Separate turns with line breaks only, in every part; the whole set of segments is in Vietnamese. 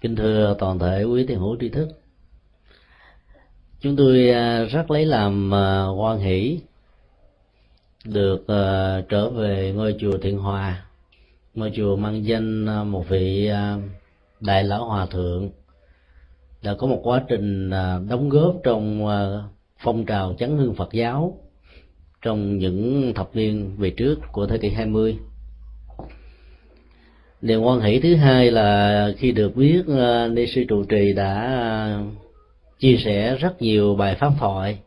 kính thưa toàn thể quý thiền hữu tri thức. Chúng tôi à, rất lấy làm à, hoan hỷ được à, trở về ngôi chùa Thiện Hòa, ngôi chùa mang danh một vị đại lão hòa thượng đã có một quá trình đóng góp trong phong trào chấn hương Phật giáo trong những thập niên về trước của thế kỷ 20 niềm quan hỷ thứ hai là khi được biết ờ, ni sư trụ trì đã ờ, chia sẻ rất nhiều bài pháp thoại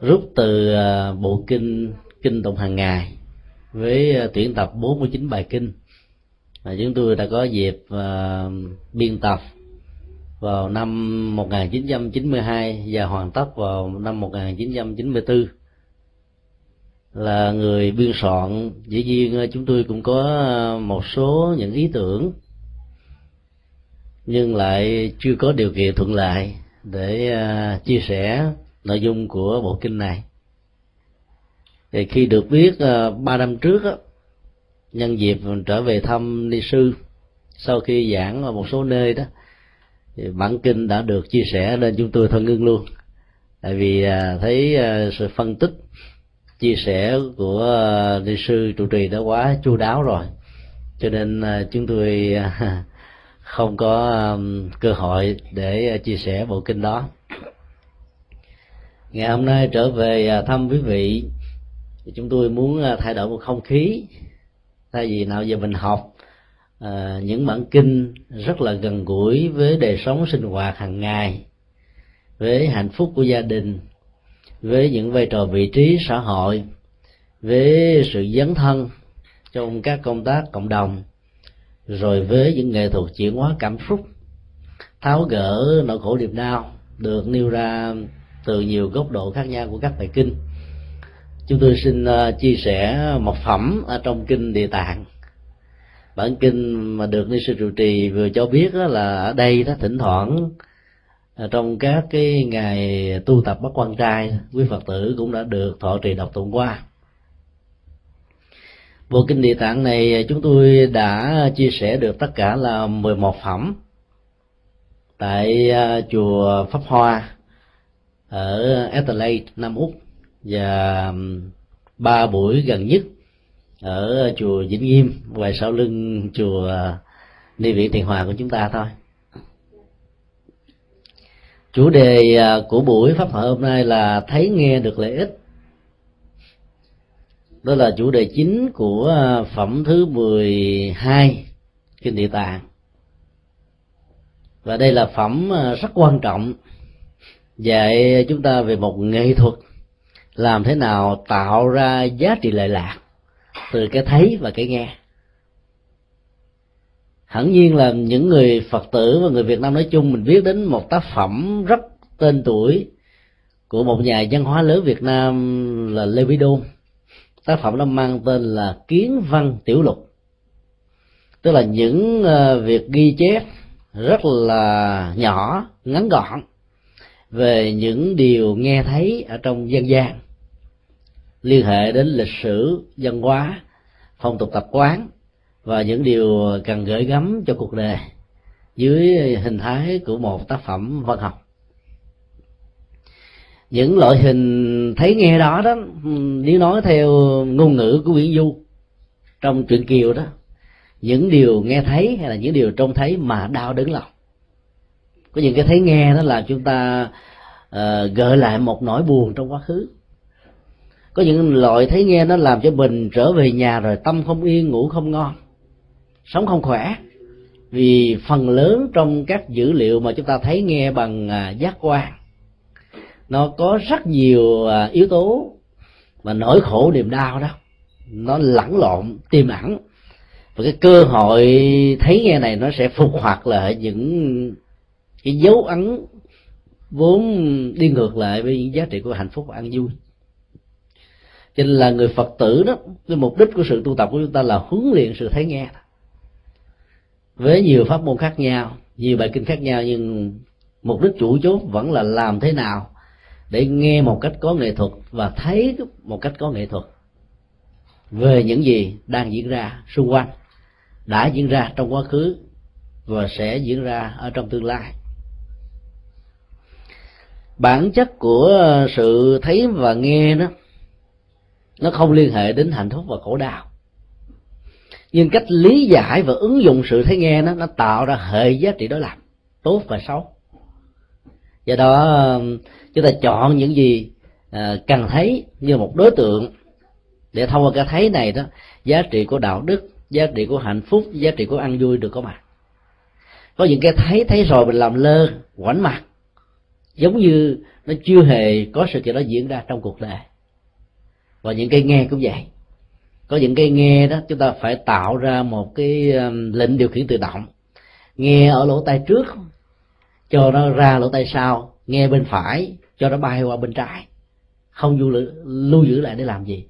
rút từ ờ, bộ kinh kinh tụng hàng ngày với tuyển tập 49 bài kinh. Mà chúng tôi đã có dịp uh, biên tập vào năm 1992 và hoàn tất vào năm 1994 là người biên soạn. Dĩ nhiên ờ, chúng tôi cũng có ờ, một số những ý tưởng, nhưng lại chưa có điều kiện thuận lợi để ờ, chia sẻ nội dung của bộ kinh này. Thì khi được biết ba năm trước nhân dịp trở về thăm ni sư, sau khi giảng ở một số nơi đó, thì bản kinh đã được chia sẻ nên chúng tôi thân ngưng luôn. Tại vì thấy sự phân tích chia sẻ của ờ, ni sư trụ trì đã quá chu đáo rồi. Cho nên ờ, chúng tôi ờ, không có cơ hội để chia sẻ bộ kinh đó. Ngày hôm nay trở về thăm quý vị. Thì chúng tôi muốn thay đổi một không khí. Thay vì nào giờ mình học à, những bản kinh rất là gần gũi với đời sống sinh hoạt hàng ngày với hạnh phúc của gia đình với những vai trò vị trí xã hội, với sự dấn thân trong các công tác cộng đồng, rồi với những nghệ thuật chuyển hóa cảm xúc, tháo gỡ nỗi khổ niềm đau được nêu ra từ nhiều góc độ khác nhau của các bài kinh. Chúng tôi xin ờ, chia sẻ một phẩm ở trong kinh địa tạng. Bản kinh mà được ni sư trụ trì vừa cho biết là ở đây đó, thỉnh thoảng À, trong các cái ngày tu tập bắt quan trai quý phật tử cũng đã được thọ trì đọc tụng qua bộ kinh địa tạng này à, chúng tôi đã chia sẻ được tất cả là 11 phẩm tại à, chùa Pháp Hoa ở Adelaide, Nam Úc và ba buổi gần nhất ở chùa Vĩnh Nghiêm ngoài sau lưng chùa Ni Viện Thiền Hòa của chúng ta thôi. Chủ đề à, của buổi pháp hội hôm nay là thấy nghe được lợi ích. Đó là chủ đề chính của à, phẩm thứ 12 kinh địa tạng. Và đây là phẩm à, rất quan trọng, dạy chúng ta về một nghệ thuật làm thế nào tạo ra giá trị lệ lạc từ cái thấy và cái nghe hẳn nhiên là những người phật tử và người việt nam nói chung mình biết đến một tác phẩm rất tên tuổi của một nhà văn hóa lớn việt nam là lê Vi đôn. Tác phẩm đó mang tên là kiến văn tiểu lục. Tức là những ờ, việc ghi chép rất là nhỏ, ngắn gọn về những điều nghe thấy ở trong dân gian, liên hệ đến lịch sử, văn hóa, phong tục tập quán và những điều cần gửi gắm cho cuộc đời dưới hình thái của một tác phẩm văn học. Những loại hình thấy nghe đó đó nếu nói theo ngôn ngữ của nguyễn du trong truyện kiều đó những điều nghe thấy hay là những điều trông thấy mà đau đớn lòng. Có những cái thấy nghe đó là chúng ta uh, gợi lại một nỗi buồn trong quá khứ. Có những loại thấy nghe nó làm cho mình trở về nhà rồi tâm không yên ngủ không ngon sống không khỏe. Vì phần lớn trong các dữ liệu mà chúng ta thấy nghe bằng à, giác quan, nó có rất nhiều à, yếu tố mà nỗi khổ niềm đau đó, nó lẫn lộn, tiềm ẩn. Và cái cơ hội thấy nghe này nó sẽ phục hoạt lại những cái dấu ấn vốn đi ngược lại với những giá trị của hạnh phúc và an vui. Cho nên là người phật tử đó, cái mục đích của sự tu tập của chúng ta là huấn luyện sự thấy nghe với nhiều pháp môn khác nhau, nhiều bài kinh khác nhau, nhưng mục đích chủ chốt vẫn là làm thế nào để nghe một cách có nghệ thuật và thấy một cách có nghệ thuật về những gì đang diễn ra xung quanh, đã diễn ra trong quá khứ và sẽ diễn ra ở trong tương lai. Bản chất của sự thấy và nghe đó, nó không liên hệ đến hạnh phúc và khổ đau nhưng cách lý giải và ứng dụng sự thấy nghe nó nó tạo ra hệ giá trị đối lập, tốt và xấu. Do đó, chúng ta chọn những gì à, cần thấy như một đối tượng để thông qua cái thấy này đó, giá trị của đạo đức, giá trị của hạnh phúc, giá trị của ăn vui được có mặt. Có những cái thấy thấy rồi mình làm lơ, quảnh mặt, giống như nó chưa hề có sự kiện đó diễn ra trong cuộc đời. Và những cái nghe cũng vậy có những cái nghe đó chúng ta phải tạo ra một cái um, lệnh điều khiển tự động. Nghe ở lỗ tai trước cho nó ra lỗ tai sau. Nghe bên phải cho nó bay qua bên trái. Không lưu, lưu giữ lại để làm gì.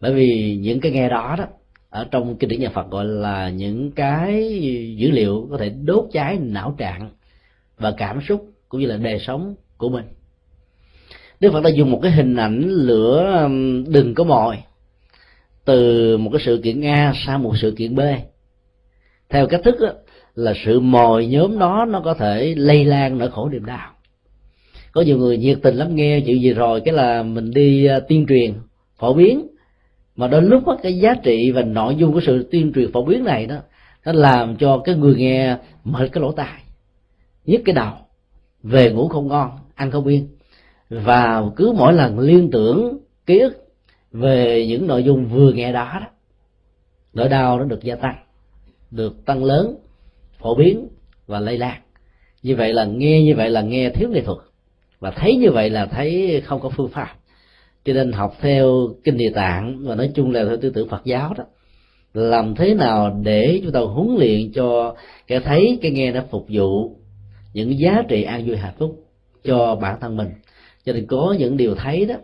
Bởi vì những cái nghe đó đó ở trong kinh điển nhà Phật gọi là những cái dữ liệu có thể đốt cháy não trạng và cảm xúc cũng như là đời sống của mình. Đức Phật đã dùng một cái hình ảnh lửa um, đừng có mồi từ một cái sự kiện A sang một sự kiện B. Theo cách thức đó, là sự mồi nhóm đó nó có thể lây lan nỗi khổ niềm đau. Có nhiều người nhiệt tình lắm nghe chuyện gì rồi cái là mình đi à, tuyên truyền phổ biến. Mà đôi lúc đó, cái giá trị và nội dung của sự tuyên truyền phổ biến này đó nó làm cho cái người nghe mở cái lỗ tai nhức cái đầu. Về ngủ không ngon ăn không yên. Và cứ mỗi lần liên tưởng ký ức về những nội dung vừa nghe đó đó, nỗi đau nó được gia tăng, được tăng lớn, phổ biến và lây lan. Như vậy là nghe, như vậy là nghe thiếu nghệ thuật. Và thấy như vậy là thấy không có phương pháp. Cho nên học theo kinh địa tạng và nói chung là theo tư tưởng phật giáo đó, làm thế nào để chúng ta huấn luyện cho cái thấy cái nghe nó phục vụ những giá trị an vui hạnh phúc cho bản thân mình. Cho nên có những điều thấy đó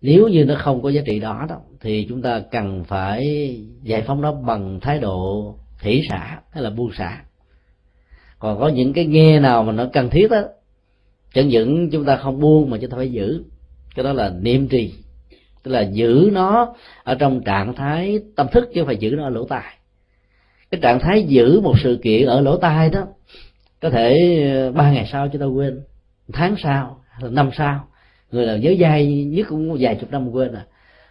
nếu như nó không có giá trị đó đó, thì chúng ta cần phải giải phóng nó bằng thái độ thủy xả hay là buông xả còn có những cái nghe nào mà nó cần thiết đó chẳng những chúng ta không buông mà chúng ta phải giữ. Cái đó là niệm trì. Tức là giữ nó ở trong trạng thái tâm thức chứ không phải giữ nó ở lỗ tai. Cái trạng thái giữ một sự kiện ở lỗ tai đó, có thể ờ, ba ngày sau chúng ta quên, tháng sau năm sau người nào nhớ dai nhất cũng vài chục năm quên à.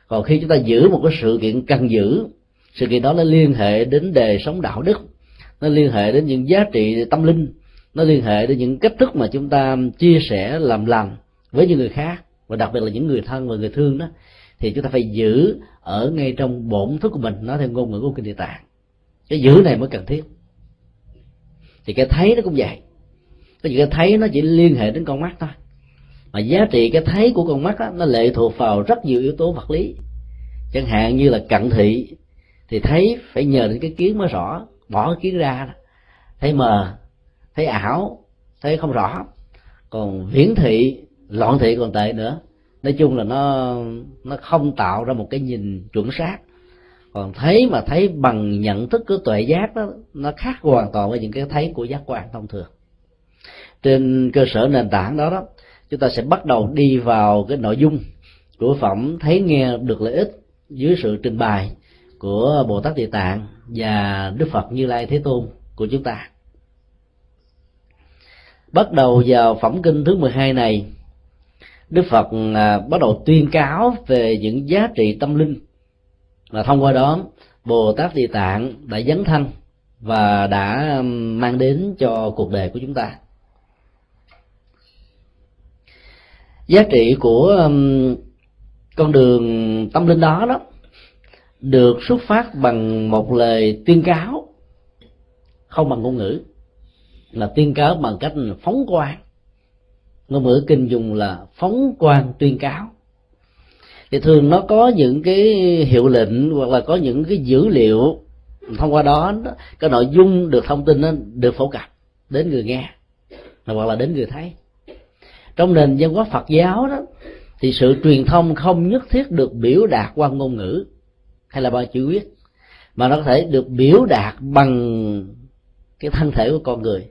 Còn khi chúng ta giữ một cái sự kiện cần giữ, sự kiện đó nó liên hệ đến đời sống đạo đức, nó liên hệ đến những giá trị tâm linh, nó liên hệ đến những cách thức mà chúng ta chia sẻ, làm lành với những người khác và đặc biệt là những người thân và người thương đó, thì chúng ta phải giữ ở ngay trong bổn thức của mình nói theo ngôn ngữ của kinh địa tạng. Cái giữ này mới cần thiết. Thì cái thấy nó cũng vậy. Cái gì cái thấy nó chỉ liên hệ đến con mắt thôi mà giá trị cái thấy của con mắt đó, nó lệ thuộc vào rất nhiều yếu tố vật lý. Chẳng hạn như là cận thị thì thấy phải nhờ đến cái kiến mới rõ bỏ cái kiến ra thấy mờ thấy ảo thấy không rõ. Còn viễn thị loạn thị còn tệ nữa. Nói chung là nó nó không tạo ra một cái nhìn chuẩn xác. Còn thấy mà thấy bằng nhận thức của tuệ giác đó nó khác hoàn toàn với những cái thấy của giác quan thông thường. Trên cơ sở nền tảng đó đó chúng ta sẽ bắt đầu đi vào cái nội dung của phẩm thấy nghe được lợi ích dưới sự trình bày của bồ tát địa tạng và đức phật như lai thế tôn của chúng ta. Bắt đầu vào phẩm kinh thứ 12 này, đức phật à, bắt đầu tuyên cáo về những giá trị tâm linh. Và thông qua đó, bồ tát địa tạng đã dấn thân và đã mang đến cho cuộc đời của chúng ta. Giá trị của um, con đường tâm linh đó đó được xuất phát bằng một lời tuyên cáo không bằng ngôn ngữ là tuyên cáo bằng cách phóng quang. Ngôn ngữ kinh dùng là phóng quang tuyên cáo. Thì thường nó có những cái hiệu lệnh hoặc là có những cái dữ liệu thông qua đó cái nội dung được thông tin nó được phổ cập đến người nghe hoặc là đến người thấy trong nền văn hóa phật giáo đó, thì sự truyền thông không nhất thiết được biểu đạt qua ngôn ngữ hay là bằng chữ viết, mà nó có thể được biểu đạt bằng cái thân thể của con người.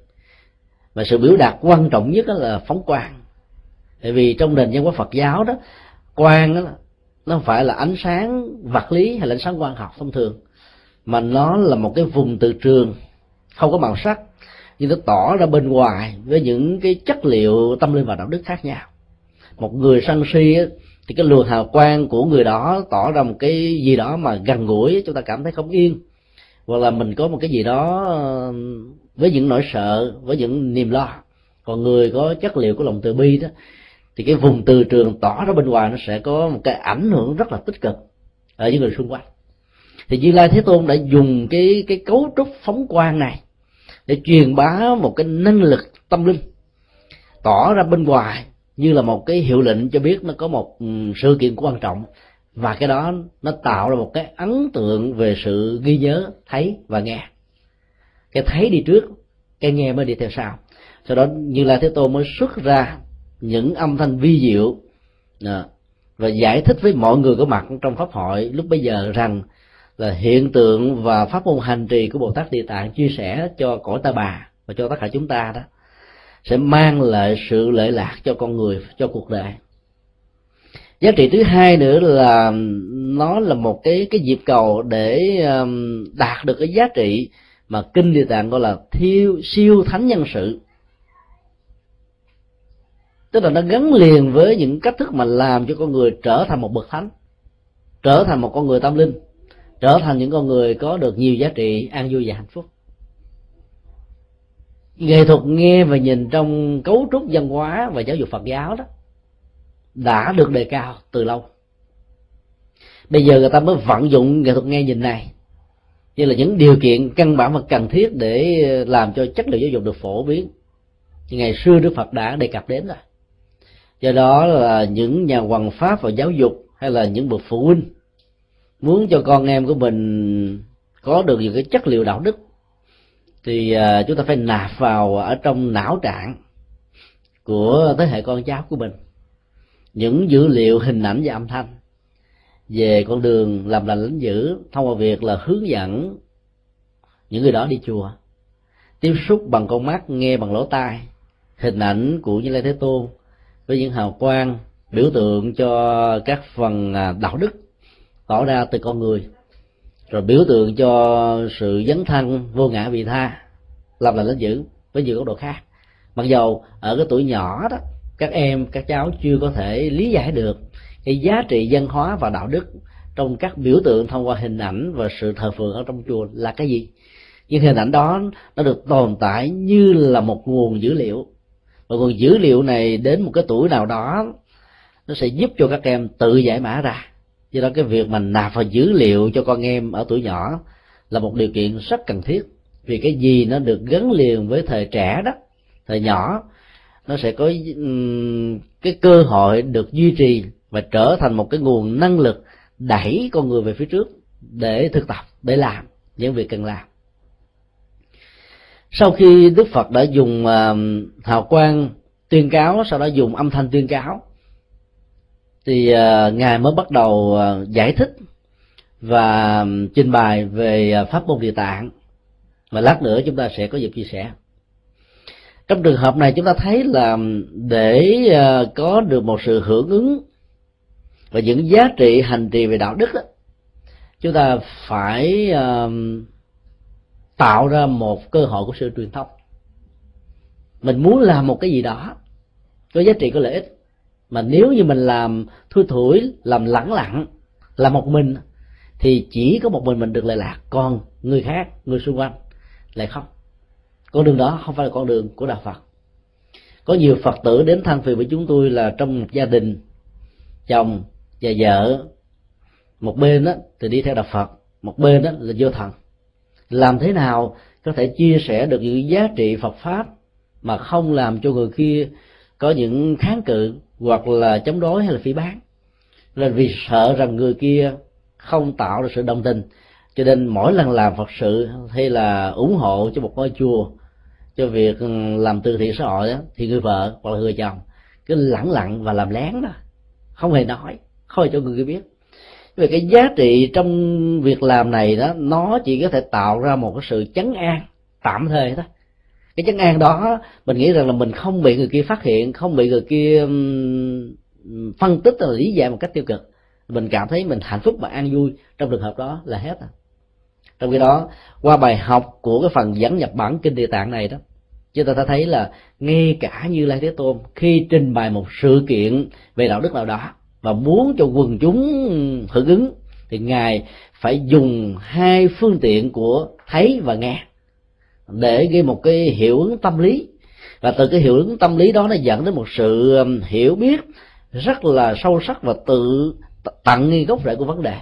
Và sự biểu đạt quan trọng nhất đó là phóng quang. Tại vì trong nền văn hóa phật giáo đó, quang đó nó không phải là ánh sáng vật lý hay là ánh sáng quang học thông thường, mà nó là một cái vùng từ trường, không có màu sắc nhưng nó tỏ ra bên ngoài với những cái chất liệu tâm linh và đạo đức khác nhau. Một người sân si thì cái luồng hào quang của người đó tỏ ra một cái gì đó mà gần gũi, chúng ta cảm thấy không yên. Hoặc là mình có một cái gì đó ờ, với những nỗi sợ, với những niềm lo. Còn người có chất liệu của lòng từ bi đó, thì cái vùng từ trường tỏ ra bên ngoài nó sẽ có một cái ảnh hưởng rất là tích cực ở những người xung quanh. Thì như lai thế tôn đã dùng cái cái cấu trúc phóng quang này để truyền bá một cái năng lực tâm linh, tỏ ra bên ngoài như là một cái hiệu lệnh cho biết nó có một ừ, sự kiện quan trọng. Và cái đó nó tạo ra một cái ấn tượng về sự ghi nhớ, thấy và nghe. Cái thấy đi trước, cái nghe mới đi theo sau. Sau đó như là thế tôn mới xuất ra những âm thanh vi diệu à, và giải thích với mọi người có mặt trong pháp hội lúc bây giờ rằng là hiện tượng và pháp môn hành trì của bồ tát địa tạng chia sẻ cho cõi ta bà và cho tất cả chúng ta đó sẽ mang lại sự lợi lạc cho con người cho cuộc đời. Giá trị thứ hai nữa là nó là một cái cái dịp cầu để um, đạt được cái giá trị mà kinh địa tạng gọi là thiêu siêu thánh nhân sự. Tức là nó gắn liền với những cách thức mà làm cho con người trở thành một bậc thánh trở thành một con người tâm linh trở thành những con người có được nhiều giá trị an vui và hạnh phúc. Nghệ thuật nghe và nhìn trong cấu trúc văn hóa và giáo dục phật giáo đó đã được đề cao từ lâu. Bây giờ người ta mới vận dụng nghệ thuật nghe nhìn này. Như là những điều kiện căn bản và cần thiết để làm cho chất lượng giáo dục được phổ biến. Ngày xưa đức phật đã đề cập đến rồi. Do đó là những nhà hoàng pháp và giáo dục hay là những bậc phụ huynh muốn cho con em của mình có được những cái chất liệu đạo đức, thì à, chúng ta phải nạp vào ở trong não trạng của thế hệ con cháu của mình. Những dữ liệu, hình ảnh và âm thanh về con đường làm lành lãnh dữ thông qua việc là hướng dẫn những người đó đi chùa. Tiếp xúc bằng con mắt, nghe bằng lỗ tai, hình ảnh của như lai thế tôn với những hào quang biểu tượng cho các phần à, đạo đức tỏ ra từ con người, rồi biểu tượng cho sự dấn thân vô ngã vị tha làm lành lánh dữ với nhiều góc độ khác. Mặc dầu ở cái tuổi nhỏ đó, các em, các cháu chưa có thể lý giải được cái giá trị văn hóa và đạo đức trong các biểu tượng thông qua hình ảnh và sự thờ phượng ở trong chùa là cái gì. Nhưng hình ảnh đó nó được tồn tại như là một nguồn dữ liệu. Và nguồn dữ liệu này đến một cái tuổi nào đó, nó sẽ giúp cho các em tự giải mã ra do đó cái việc mà nạp vào dữ liệu cho con em ở tuổi nhỏ là một điều kiện rất cần thiết. Vì cái gì nó được gắn liền với thời trẻ đó, thời nhỏ, nó sẽ có cái cơ hội được duy trì và trở thành một cái nguồn năng lực đẩy con người về phía trước để thực tập, để làm những việc cần làm. Sau khi đức phật đã dùng hào quang tuyên cáo, sau đó dùng âm thanh tuyên cáo thì ờ, ngài mới bắt đầu ờ, giải thích và trình bày về ờ, pháp môn địa tạng. Và lát nữa chúng ta sẽ có dịp chia sẻ. Trong trường hợp này chúng ta thấy là để có được một sự hưởng ứng và những giá trị hành trì về đạo đức đó, chúng ta phải uh, tạo ra một cơ hội của sự truyền thông. Mình muốn làm một cái gì đó có giá trị có lợi ích mà nếu như mình làm thui thủi, làm lẳng lặng làm một mình, thì chỉ có một mình mình được lợi lạc. Còn người khác, người xung quanh, lại không. Con đường đó không phải là con đường của đạo phật. Có nhiều phật tử đến than phiền với chúng tôi là trong một gia đình, chồng và vợ. Một bên đó thì đi theo đạo phật, một bên đó là vô thần. Làm thế nào có thể chia sẻ được những giá trị phật pháp mà không làm cho người kia có những kháng cự? Hoặc là chống đối hay là phỉ bán là vì sợ rằng người kia không tạo được sự đồng tình cho nên mỗi lần làm phật sự hay là ủng hộ cho một ngôi chùa cho việc ừ, làm từ thiện xã hội đó, thì người vợ hoặc là người chồng cứ lẳng lặng và làm lén đó không hề nói không hề cho người kia biết. Về cái giá trị trong việc làm này đó nó chỉ có thể tạo ra một cái sự chấn an tạm thời thôi cái chấn an đó, mình nghĩ rằng là mình không bị người kia phát hiện, không bị người kia phân tích và lý giải một cách tiêu cực. Mình cảm thấy mình hạnh phúc và an vui trong trường hợp đó là hết à. Trong khi đó, qua bài học của cái phần dẫn nhập bản kinh địa tạng này đó, chúng ta đã thấy là ngay cả như lai thế tôn khi trình bày một sự kiện về đạo đức nào đó và muốn cho quần chúng hưởng ứng, thì ngài phải dùng hai phương tiện của thấy và nghe để gây một cái hiệu ứng tâm lý. Và từ cái hiệu ứng tâm lý đó nó dẫn đến một sự um, hiểu biết rất là sâu sắc và tự tận nghi gốc rễ của vấn đề.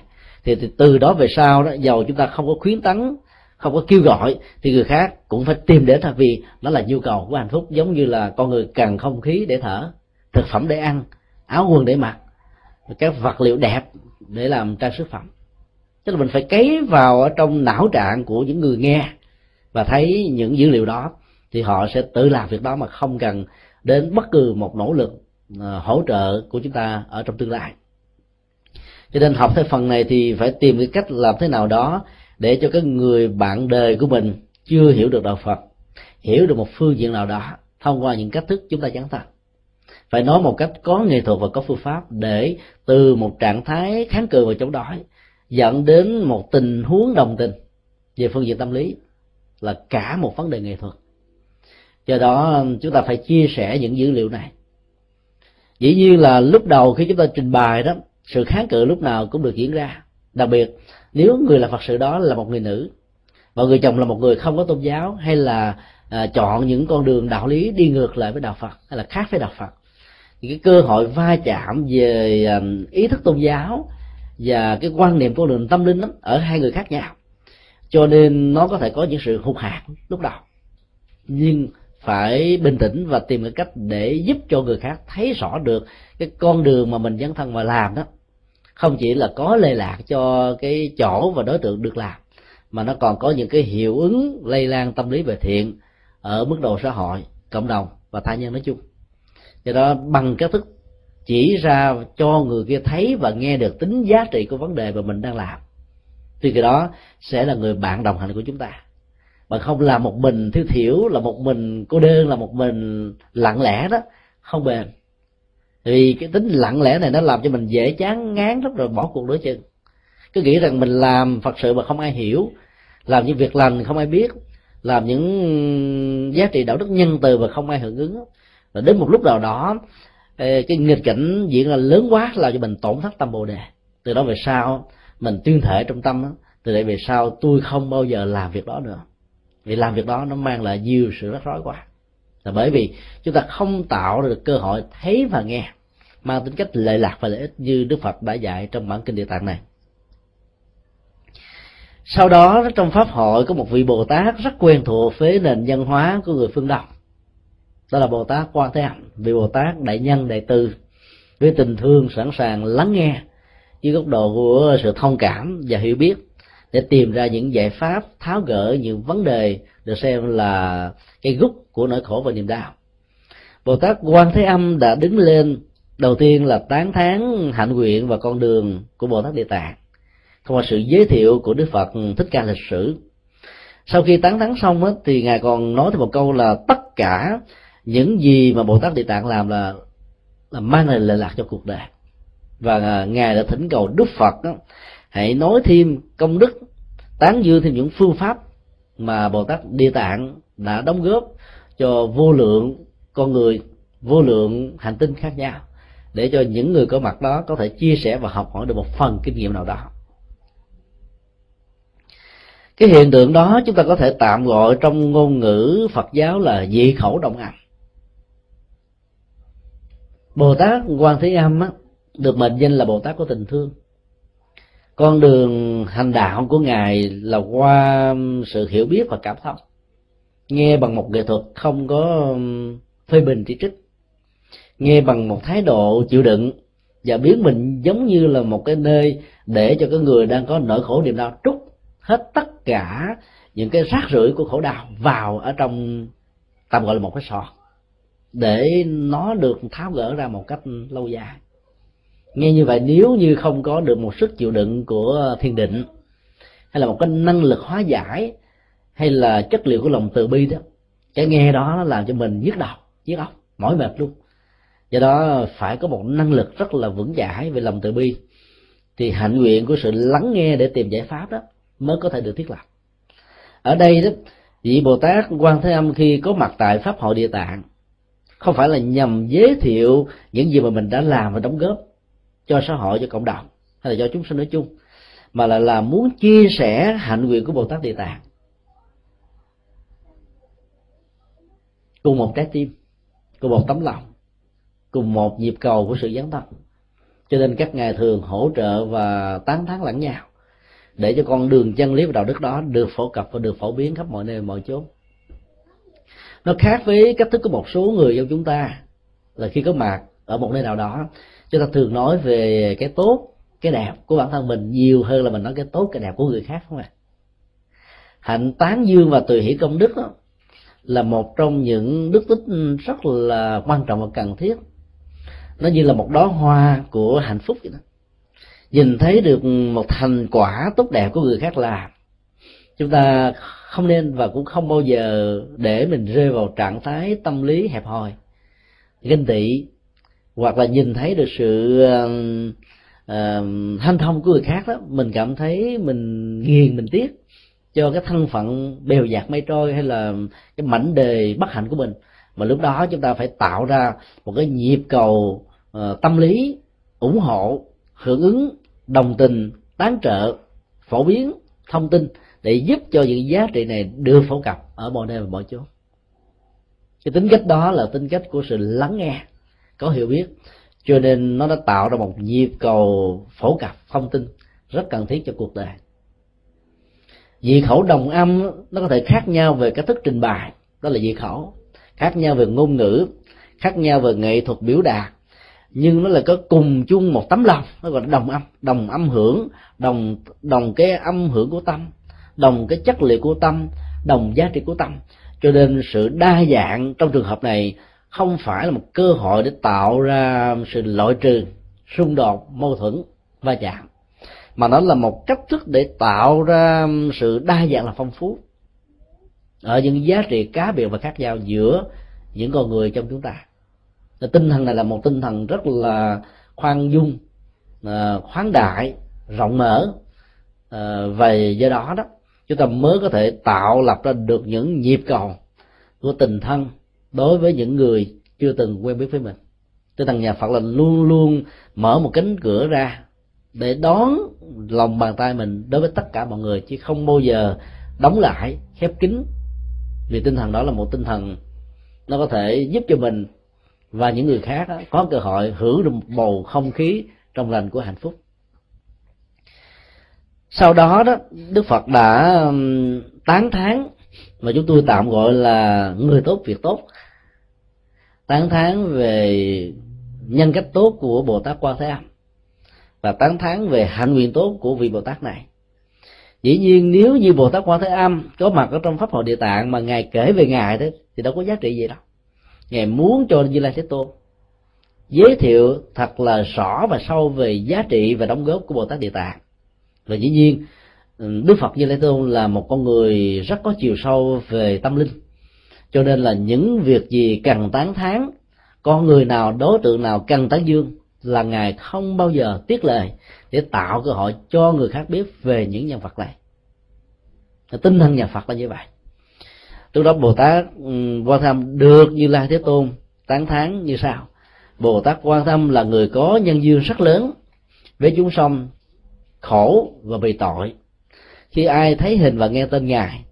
Thì, thì từ đó về sau đó giàu chúng ta không có khuyến tấn không có kêu gọi thì người khác cũng phải tìm đến thay vì nó là nhu cầu của hạnh phúc giống như là con người cần không khí để thở thực phẩm để ăn áo quần để mặc các vật liệu đẹp để làm trang sức phẩm. Tức là mình phải cấy vào ở trong não trạng của những người nghe và thấy những dữ liệu đó, thì họ sẽ tự làm việc đó mà không cần đến bất cứ một nỗ lực ờ, hỗ trợ của chúng ta ở trong tương lai. Cho nên học theo phần này thì phải tìm cái cách làm thế nào đó để cho cái người bạn đời của mình chưa hiểu được đạo phật, hiểu được một phương diện nào đó thông qua những cách thức chúng ta chẳng tập phải nói một cách có nghệ thuật và có phương pháp để từ một trạng thái kháng cự và chống đói dẫn đến một tình huống đồng tình về phương diện tâm lý là cả một vấn đề nghệ thuật. Do đó chúng ta phải chia sẻ những dữ liệu này. Dĩ nhiên là lúc đầu khi chúng ta trình bày đó sự kháng cự lúc nào cũng được diễn ra. Đặc biệt nếu người là phật sự đó là một người nữ và người chồng là một người không có tôn giáo hay là à, chọn những con đường đạo lý đi ngược lại với đạo phật hay là khác với đạo phật thì cái cơ hội va chạm về à, ý thức tôn giáo và cái quan niệm con đường tâm linh đó, ở hai người khác nhau cho nên nó có thể có những sự hụt hạt lúc đầu. Nhưng phải bình tĩnh và tìm cái cách để giúp cho người khác thấy rõ được cái con đường mà mình dấn thân và làm đó. Không chỉ là có lây lạc cho cái chỗ và đối tượng được làm, mà nó còn có những cái hiệu ứng lây lan tâm lý về thiện ở mức độ xã hội, cộng đồng và tha nhân nói chung. Do đó, bằng các thức chỉ ra cho người kia thấy và nghe được tính giá trị của vấn đề mà mình đang làm thì cái đó sẽ là người bạn đồng hành của chúng ta. Mà không là một mình thiếu thiểu, là một mình cô đơn, là một mình lặng lẽ đó, không bền. Vì cái tính lặng lẽ này nó làm cho mình dễ chán ngán lắm rồi bỏ cuộc đối chừng cứ nghĩ rằng mình làm phật sự mà không ai hiểu, làm những việc lành không ai biết, làm những giá trị đạo đức nhân từ mà không ai hưởng ứng. Và đến một lúc nào đó cái nghịch cảnh diễn ra lớn quá, làm cho mình tổn thất tâm bồ đề. Từ đó về sau mình tuyên thể trong tâm đó, từ đây về sau tôi không bao giờ làm việc đó nữa? Vì làm việc đó nó mang lại nhiều sự rắc rối quá. Là bởi vì chúng ta không tạo được cơ hội thấy và nghe mang tính cách lệ lạc và lợi ích như đức phật đã dạy trong bản kinh địa tạng này. Sau đó trong pháp hội có một vị bồ tát rất quen thuộc với nền văn hóa của người phương đông. Đó là bồ tát quan thế âm vị bồ tát đại nhân đại từ với tình thương sẵn sàng lắng nghe dưới góc độ của sự thông cảm và hiểu biết để tìm ra những giải pháp tháo gỡ những vấn đề được xem là cái gốc của nỗi khổ và niềm đau. Bồ tát quan thế âm đã đứng lên đầu tiên là tán thán hạnh nguyện và con đường của bồ tát địa tạng thông qua sự giới thiệu của đức phật thích ca lịch sử. Sau khi tán thán xong á, thì ngài còn nói thêm một câu là tất cả những gì mà bồ tát địa tạng làm là là mang lại lệ lạc cho cuộc đời và à, ngài đã thỉnh cầu đức phật hãy nói thêm công đức tán dương thêm những phương pháp mà bồ tát địa tạng đã đóng góp cho vô lượng con người vô lượng hành tinh khác nhau để cho những người có mặt đó có thể chia sẻ và học hỏi được một phần kinh nghiệm nào đó. Cái hiện tượng đó chúng ta có thể tạm gọi trong ngôn ngữ phật giáo là dị khẩu động âm. Bồ tát quan thế âm á, được mệnh danh là bồ tát có tình thương. Con đường hành đạo của ngài là qua sự hiểu biết và cảm thông. Nghe bằng một nghệ thuật không có um, phê bình chỉ trích. Nghe bằng một thái độ chịu đựng và biến mình giống như là một cái nơi để cho cái người đang có nỗi khổ niềm đau trút hết tất cả những cái rác rưởi của khổ đau vào ở trong tạm gọi là một cái sọt để nó được tháo gỡ ra một cách lâu dài nghe như vậy, nếu như không có được một sức chịu đựng của thiền định, hay là một cái năng lực hóa giải, hay là chất liệu của lòng từ bi đó, cái nghe đó nó làm cho mình nhức đầu, nhức óc, mỏi mệt luôn. Do đó phải có một năng lực rất là vững chãi về lòng từ bi. Thì hạnh nguyện của sự lắng nghe để tìm giải pháp đó mới có thể được thiết lập. Ở đây đó, vị bồ tát quan thế âm khi có mặt tại pháp hội địa tạng, không phải là nhằm giới thiệu những gì mà mình đã làm và đóng góp cho xã hội, cho cộng đồng, hay là cho chúng sinh nói chung, mà là là muốn chia sẻ hạnh nguyện của bồ tát địa tạng cùng một trái tim, cùng một tấm lòng, cùng một nhịp cầu của sự gián tâm. Cho nên các ngài thường hỗ trợ và tán thán lẫn nhau để cho con đường chân lý và đạo đức đó được phổ cập và được phổ biến khắp mọi nơi, mọi chốn. Nó khác với cách thức của một số người trong chúng ta là khi có mặt ở một nơi nào đó chúng ta thường nói về cái tốt cái đẹp của bản thân mình nhiều hơn là mình nói cái tốt cái đẹp của người khác không ạ à? hạnh tán dương và tùy hỷ công đức đó, là một trong những đức tích rất là quan trọng và cần thiết nó như là một đóa hoa của hạnh phúc vậy đó nhìn thấy được một thành quả tốt đẹp của người khác làm chúng ta không nên và cũng không bao giờ để mình rơi vào trạng thái tâm lý hẹp hòi ganh tị hoặc là nhìn thấy được sự uh, uh, hanh thông của người khác đó mình cảm thấy mình nghiền mình tiếc cho cái thân phận bèo dạt mây trôi hay là cái mảnh đề bất hạnh của mình. Mà lúc đó chúng ta phải tạo ra một cái nhịp cầu uh, tâm lý ủng hộ hưởng ứng đồng tình tán trợ phổ biến thông tin để giúp cho những giá trị này được phổ cập ở mọi nơi và mọi chỗ. Cái tính cách đó là tính cách của sự lắng nghe có hiểu biết. Cho nên nó đã tạo ra một nhịp cầu phổ cập thông tin rất cần thiết cho cuộc đời. Dị khẩu đồng âm nó có thể khác nhau về cách thức trình bày, đó là dị khẩu. Khác nhau về ngôn ngữ, khác nhau về nghệ thuật biểu đạt, nhưng nó là có cùng chung một tấm lòng, nó gọi là đồng âm. Đồng âm hưởng, đồng đồng cái âm hưởng của tâm, đồng cái chất liệu của tâm, đồng giá trị của tâm. Cho nên sự đa dạng trong trường hợp này không phải là một cơ hội để tạo ra sự loại trừ, xung đột, mâu thuẫn, va chạm, mà nó là một cách thức để tạo ra sự đa dạng là phong phú ở những giá trị cá biệt và khác nhau giữa những con người trong chúng ta. Tinh thần này là một tinh thần rất là khoan dung à, khoáng đại, rộng mở. À, và do đó đó, chúng ta mới có thể tạo lập ra được những nhịp cầu của tình thân đối với những người chưa từng quen biết với mình. Tinh thần nhà phật là luôn luôn mở một cánh cửa ra để đón lòng bàn tay mình đối với tất cả mọi người chứ không bao giờ đóng lại khép kín. Vì tinh thần đó là một tinh thần nó có thể giúp cho mình và những người khác đó, có cơ hội hưởng được một bầu không khí trong lành của hạnh phúc. Sau đó đó đức phật đã tán thán mà chúng tôi tạm gọi là người tốt việc tốt tán thán về nhân cách tốt của bồ tát quan thế âm và tán thán về hạnh nguyện tốt của vị bồ tát này. Dĩ nhiên, nếu như bồ tát quan thế âm có mặt ở trong pháp hội địa tạng mà ngài kể về ngài đó, thì đâu có giá trị gì đâu. Ngài muốn cho như lai thế tôn giới thiệu thật là rõ và sâu về giá trị và đóng góp của bồ tát địa tạng. Và dĩ nhiên, đức phật như lai thế tôn là một con người rất có chiều sâu về tâm linh cho nên là những việc gì cần tán thán con người nào, đối tượng nào cần tán dương là ngài không bao giờ tiếc lời để tạo cơ hội cho người khác biết về những nhân vật này. Tinh thần nhà phật là như vậy. Lúc đó bồ tát ừ, quan tham được như lai thế tôn tán thán như sau. Bồ tát quan tâm là người có nhân duyên rất lớn với chúng sông khổ và bị tội. Khi ai thấy hình và nghe tên ngài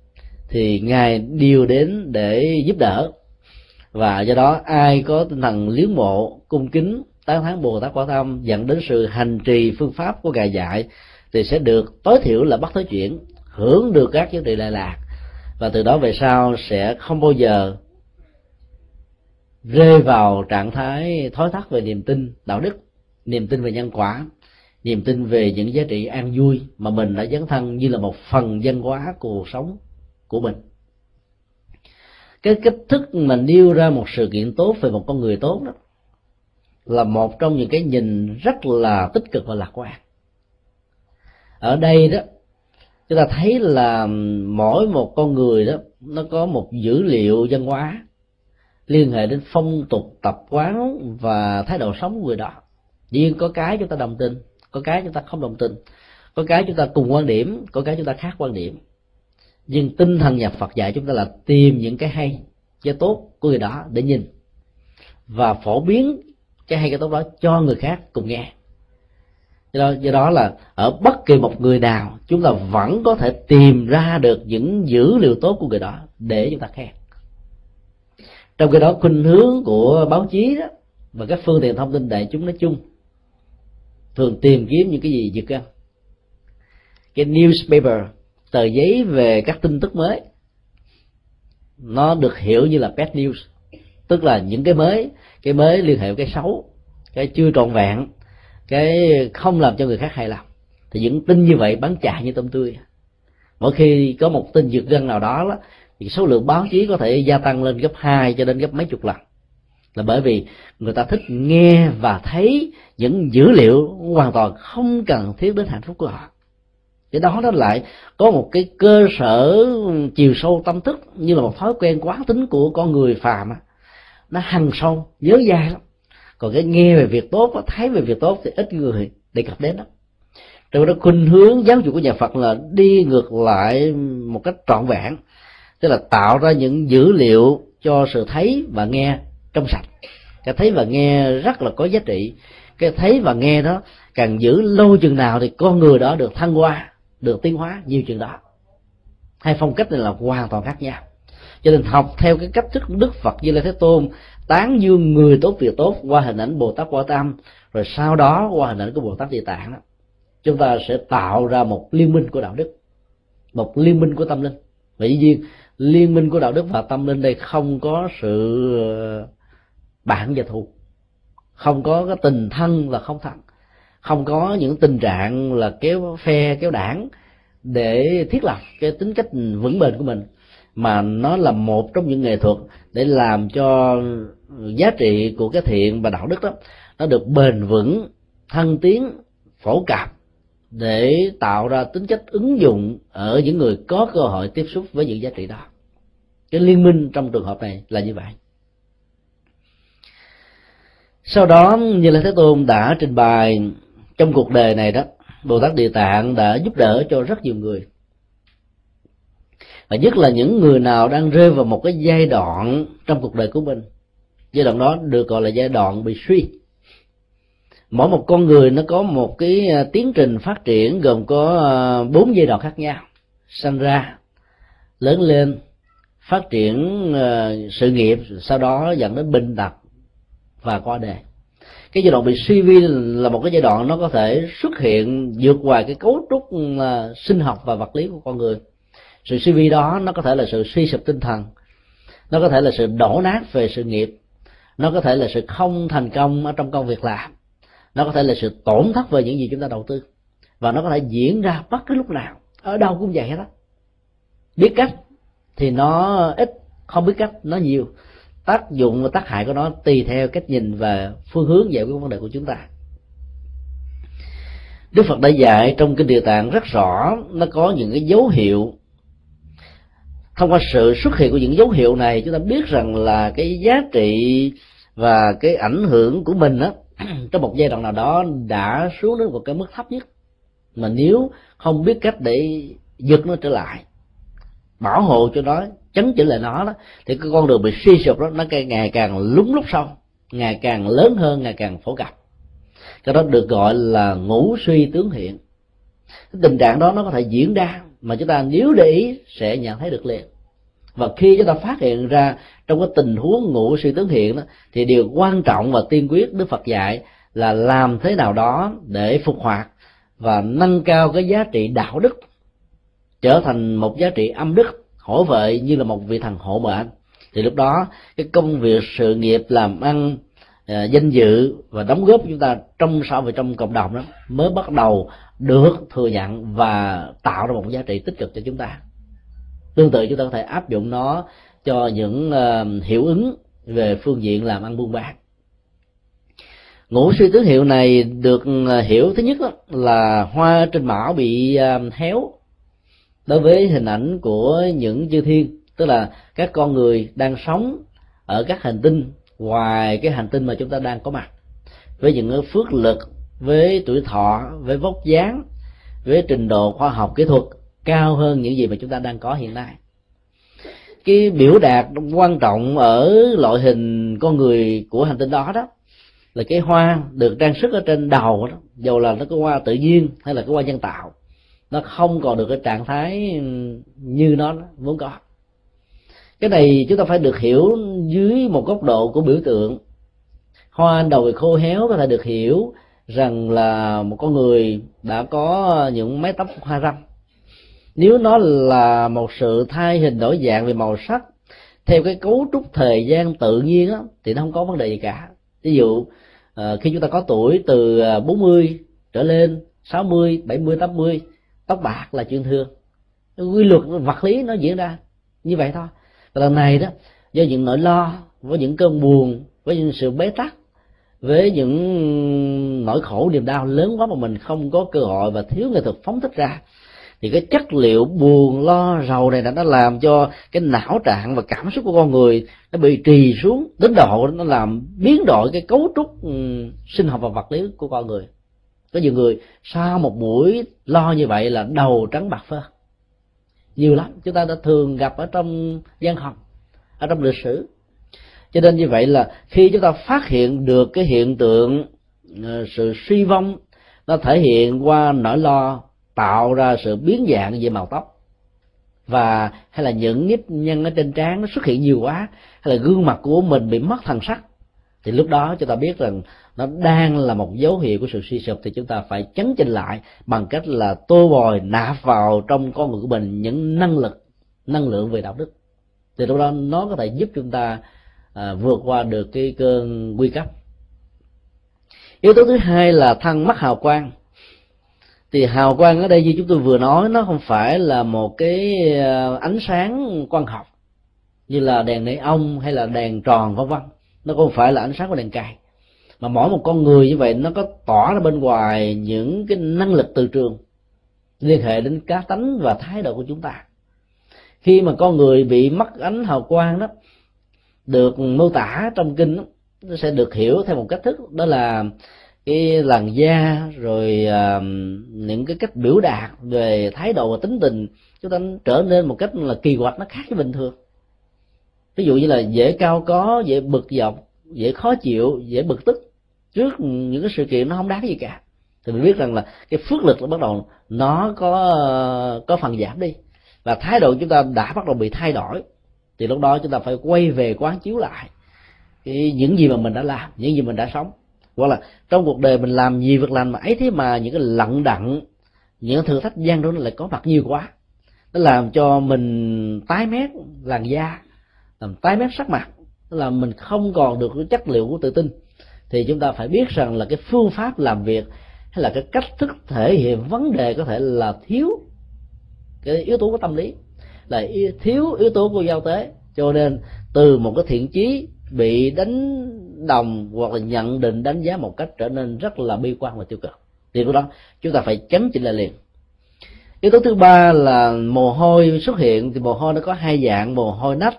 thì ngài điều đến để giúp đỡ. Và do đó, ai có tinh thần liếng mộ, cung kính, tán thán bồ tát quan tâm, dẫn đến sự hành trì phương pháp của ngài dạy, thì sẽ được tối thiểu là bắt tới chuyển hưởng được các giá trị lệ lạc. Và từ đó về sau sẽ không bao giờ rơi vào trạng thái thói thắt về niềm tin đạo đức, niềm tin về nhân quả, niềm tin về những giá trị an vui mà mình đã dấn thân như là một phần văn hóa của cuộc sống của mình. Cái cách thức mà nêu ra một sự kiện tốt về một con người tốt đó là một trong những cái nhìn rất là tích cực và lạc quan. Ở đây đó chúng ta thấy là mỗi một con người đó nó có một dữ liệu văn hóa liên hệ đến phong tục tập quán và thái độ sống của người đó. Riêng có cái chúng ta đồng tình, có cái chúng ta không đồng tình, có cái chúng ta cùng quan điểm có cái chúng ta khác quan điểm nhưng tinh thần nhà phật dạy chúng ta là tìm những cái hay cái tốt của người đó để nhìn. Và phổ biến cái hay cái tốt đó cho người khác cùng nghe. Do đó, do đó là ở bất kỳ một người nào chúng ta vẫn có thể tìm ra được những dữ liệu tốt của người đó để chúng ta khen. Trong cái đó khuynh hướng của báo chí đó và các phương tiện thông tin đại chúng nói chung thường tìm kiếm những cái gì giật gân cái newspaper tờ giấy về các tin tức mới. Nó được hiểu như là bad news tức là những cái mới cái mới liên hệ với cái xấu cái chưa trọn vẹn cái không làm cho người khác hài lòng. Thì những tin như vậy bán chạy như tôm tươi. Mỗi khi có một tin dược gân nào đó, đó thì số lượng báo chí có thể gia tăng lên gấp 2 cho đến gấp mấy chục lần. Là bởi vì người ta thích nghe và thấy những dữ liệu hoàn toàn không cần thiết đến hạnh phúc của họ cái đó nó lại có một cái cơ sở, chiều sâu tâm thức, như là một thói quen quán tính của con người phàm á. Nó hằng sâu nhớ dài lắm. Còn cái nghe về việc tốt thấy về việc tốt thì ít người đề cập đến lắm. trong đó khuynh hướng giáo dục của nhà phật là đi ngược lại một cách trọn vẹn. Tức là tạo ra những dữ liệu cho sự thấy và nghe trong sạch. Cái thấy và nghe rất là có giá trị. Cái thấy và nghe đó, càng giữ lâu chừng nào thì con người đó được thăng hoa được tiến hóa nhiều chừng đó. Hai phong cách này là hoàn toàn khác nhau. Cho nên học theo cái cách thức đức phật như lai thế tôn, tán dương người tốt việc tốt qua hình ảnh bồ tát quả tâm, rồi sau đó qua hình ảnh của bồ tát địa tạng đó, chúng ta sẽ tạo ra một liên minh của đạo đức, một liên minh của tâm linh. Và dĩ nhiên, liên minh của đạo đức và tâm linh đây không có sự bản bạn và thù, không có cái tình thân và không thân không có những tình trạng là kéo phe, kéo đảng để thiết lập cái tính cách vững bền của mình, mà nó là một trong những nghệ thuật để làm cho giá trị của cái thiện và đạo đức đó, nó được bền vững, thăng tiến, phổ cập để tạo ra tính cách ứng dụng ở những người có cơ hội tiếp xúc với những giá trị đó. Cái liên minh trong trường hợp này là như vậy. Sau đó, như là thế tôn đã trình bày trong cuộc đời này đó bồ tát địa tạng đã giúp đỡ cho rất nhiều người. Và nhất là những người nào đang rơi vào một cái giai đoạn trong cuộc đời của mình. Giai đoạn đó được gọi là giai đoạn bị suy. Mỗi một con người nó có một cái à, tiến trình phát triển gồm có à, bốn giai đoạn khác nhau. Sinh ra, lớn lên, phát triển à, sự nghiệp, sau đó dẫn đến bình tật và qua đời cái giai đoạn bị suy vi là một cái giai đoạn nó có thể xuất hiện vượt ngoài cái cấu trúc à, sinh học và vật lý của con người. Sự suy vi đó nó có thể là sự suy sụp tinh thần, nó có thể là sự đổ nát về sự nghiệp, nó có thể là sự không thành công ở trong công việc làm, nó có thể là sự tổn thất về những gì chúng ta đầu tư, và nó có thể diễn ra bất cứ lúc nào, ở đâu cũng vậy hết á. Biết cách thì nó ít, không biết cách, nó nhiều tác dụng và tác hại của nó tùy theo cách nhìn và phương hướng giải quyết vấn đề của chúng ta. Đức Phật đã dạy trong kinh Địa Tạng rất rõ, nó có những cái dấu hiệu. Thông qua sự xuất hiện của những dấu hiệu này, chúng ta biết rằng là cái giá trị và cái ảnh hưởng của mình á, trong một giai đoạn nào đó đã xuống đến một cái mức thấp nhất. Mà nếu không biết cách để giật nó trở lại bảo hộ cho nó, chấn chỉnh lại nó đó, thì cái con đường bị suy sụp đó, nó ngày càng lúng lúc sâu, ngày càng lớn hơn, ngày càng phổ cập. Cái đó được gọi là ngũ suy tướng hiện. Cái tình trạng đó nó có thể diễn ra, mà chúng ta nếu để ý sẽ nhận thấy được liền. Và khi chúng ta phát hiện ra trong cái tình huống ngũ suy tướng hiện đó, thì điều quan trọng và tiên quyết đức phật dạy là làm thế nào đó để phục hoạt và nâng cao cái giá trị đạo đức trở thành một giá trị âm đức hỗ vệ như là một vị thần hộ mệnh. Thì lúc đó cái công việc sự nghiệp làm ăn à, danh dự và đóng góp của chúng ta trong xã hội trong cộng đồng đó mới bắt đầu được thừa nhận và tạo ra một giá trị tích cực cho chúng ta. Tương tự chúng ta có thể áp dụng nó cho những uh, hiệu ứng về phương diện làm ăn buôn bán. Ngũ suy tứ hiệu này được à, hiểu. Thứ nhất là hoa trên mão bị uh, héo đối với hình ảnh của những chư thiên, tức là các con người đang sống ở các hành tinh, ngoài cái hành tinh mà chúng ta đang có mặt, với những phước lực, với tuổi thọ, với vóc dáng, với trình độ khoa học kỹ thuật cao hơn những gì mà chúng ta đang có hiện nay. Cái biểu đạt quan trọng ở loại hình con người của hành tinh đó đó là cái hoa được trang sức ở trên đầu đó dầu là nó có hoa tự nhiên hay là cái hoa nhân tạo nó không còn được cái trạng thái như nó vốn có. Cái này chúng ta phải được hiểu dưới một góc độ của biểu tượng. Hoa đầu bị khô héo có thể được hiểu rằng là một con người đã có những mái tóc hoa râm. Nếu nó là một sự thay hình đổi dạng về màu sắc theo cái cấu trúc thời gian tự nhiên á, thì nó không có vấn đề gì cả. Ví dụ ờ, khi chúng ta có tuổi từ ờ, 40 trở lên 60, 70, 80 tóc bạc là chuyện thường. Quy luật vật lý nó diễn ra như vậy thôi. Và lần này đó do những nỗi lo, với những cơn buồn, với những sự bế tắc, với những nỗi khổ, niềm đau lớn quá mà mình không có cơ hội và thiếu nghệ thuật phóng thích ra, thì cái chất liệu buồn, lo, rầu này đã nó làm cho cái não trạng và cảm xúc của con người nó bị trì xuống đến độ, nó làm biến đổi cái cấu trúc sinh học và vật lý của con người có nhiều người sau một buổi lo như vậy là đầu trắng bạc phơ. Nhiều lắm, chúng ta đã thường gặp ở trong văn học ở trong lịch sử. Cho nên như vậy là khi chúng ta phát hiện được cái hiện tượng ờ, sự suy vong, nó thể hiện qua nỗi lo tạo ra sự biến dạng về màu tóc. Và, hay là những nếp nhăn ở trên trán nó xuất hiện nhiều quá, hay là gương mặt của mình bị mất thần sắc thì lúc đó chúng ta biết rằng nó đang là một dấu hiệu của sự suy sụp thì chúng ta phải chấn chỉnh lại bằng cách là tô bồi nạp vào trong con người của mình những năng lực năng lượng về đạo đức. Thì lúc đó nó có thể giúp chúng ta à, vượt qua được cái cơn nguy cấp. Yếu tố thứ hai là thăng mắt hào quang. Thì hào quang ở đây như chúng tôi vừa nói nó không phải là một cái à, ánh sáng quang học như là đèn nê ông hay là đèn tròn vân vân nó không phải là ánh sáng của đèn cài. Mà mỗi một con người như vậy nó có tỏa ra bên ngoài những cái năng lực từ trường liên hệ đến cá tánh và thái độ của chúng ta. Khi mà con người bị mất ánh hào quang đó được mô tả trong kinh đó, nó sẽ được hiểu theo một cách thức. Đó là cái làn da rồi uh, những cái cách biểu đạt về thái độ và tính tình. Chúng ta trở nên một cách là kỳ quặc nó khác với bình thường ví dụ như là dễ cao có, dễ bực dọc, dễ khó chịu, dễ bực tức trước những cái sự kiện nó không đáng gì cả. Thì mình biết rằng là cái phước lực nó bắt đầu nó có có phần giảm đi. Và thái độ chúng ta đã bắt đầu bị thay đổi, thì lúc đó chúng ta phải quay về quán chiếu lại cái những gì mà mình đã làm, những gì mình đã sống. Hoặc là trong cuộc đời mình làm nhiều việc làm mà ấy thế mà những cái lận đận những thử thách gian đó lại có mặt nhiều quá. Nó làm cho mình tái mét làn da làm tái mét sắc mặt, tức là mình không còn được cái chất liệu của tự tin, thì chúng ta phải biết rằng là cái phương pháp làm việc hay là cái cách thức thể hiện vấn đề có thể là thiếu cái yếu tố của tâm lý, là thiếu yếu tố của giao tế. Cho nên từ một cái thiện chí bị đánh đồng hoặc là nhận định đánh giá một cách trở nên rất là bi quan và tiêu cực. Thì lúc đó chúng ta phải chấn chỉnh lại liền. Yếu tố thứ ba là mồ hôi xuất hiện, thì mồ hôi nó có hai dạng, mồ hôi nách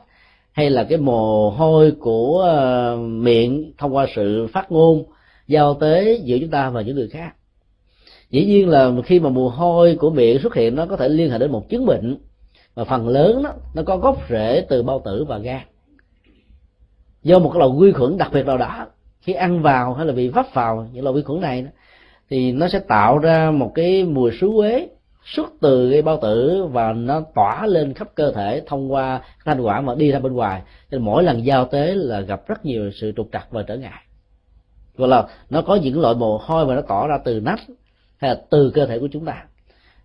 hay là cái mồ hôi của ờ, miệng thông qua sự phát ngôn giao tế giữa chúng ta và những người khác. Dĩ nhiên là khi mà mồ hôi của miệng xuất hiện, nó có thể liên hệ đến một chứng bệnh và phần lớn đó, nó có gốc rễ từ bao tử và gan. Do một cái loại vi khuẩn đặc biệt nào đó, khi ăn vào hay là bị vấp vào những loại vi khuẩn này thì nó sẽ tạo ra một cái mùi xú uế xuất từ cái bao tử và nó tỏa lên khắp cơ thể thông qua thanh quản và đi ra bên ngoài. Nên mỗi lần giao tế là gặp rất nhiều sự trục trặc và trở ngại. Gọi là nó có những loại mồ hôi mà nó tỏ ra từ nách hay là từ cơ thể của chúng ta.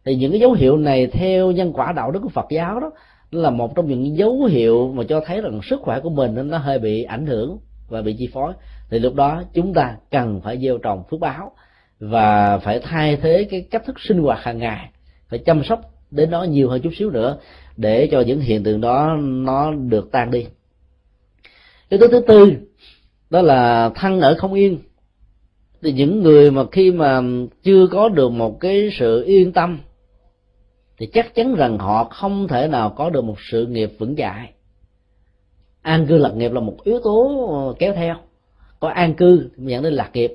Thì những cái dấu hiệu này theo nhân quả đạo đức của Phật giáo đó là một trong những dấu hiệu mà cho thấy rằng sức khỏe của mình nó hơi bị ảnh hưởng và bị chi phối. Thì lúc đó chúng ta cần phải gieo trồng phước báo và phải thay thế cái cách thức sinh hoạt hàng ngày phải chăm sóc đến nó nhiều hơn chút xíu nữa để cho những hiện tượng đó nó được tan đi. Yếu tố thứ tư, đó là thân ở không yên. Thì những người mà khi mà chưa có được một cái sự yên tâm, thì chắc chắn rằng họ không thể nào có được một sự nghiệp vững chãi. An cư lạc nghiệp là một yếu tố kéo theo. Có an cư dẫn đến lạc nghiệp,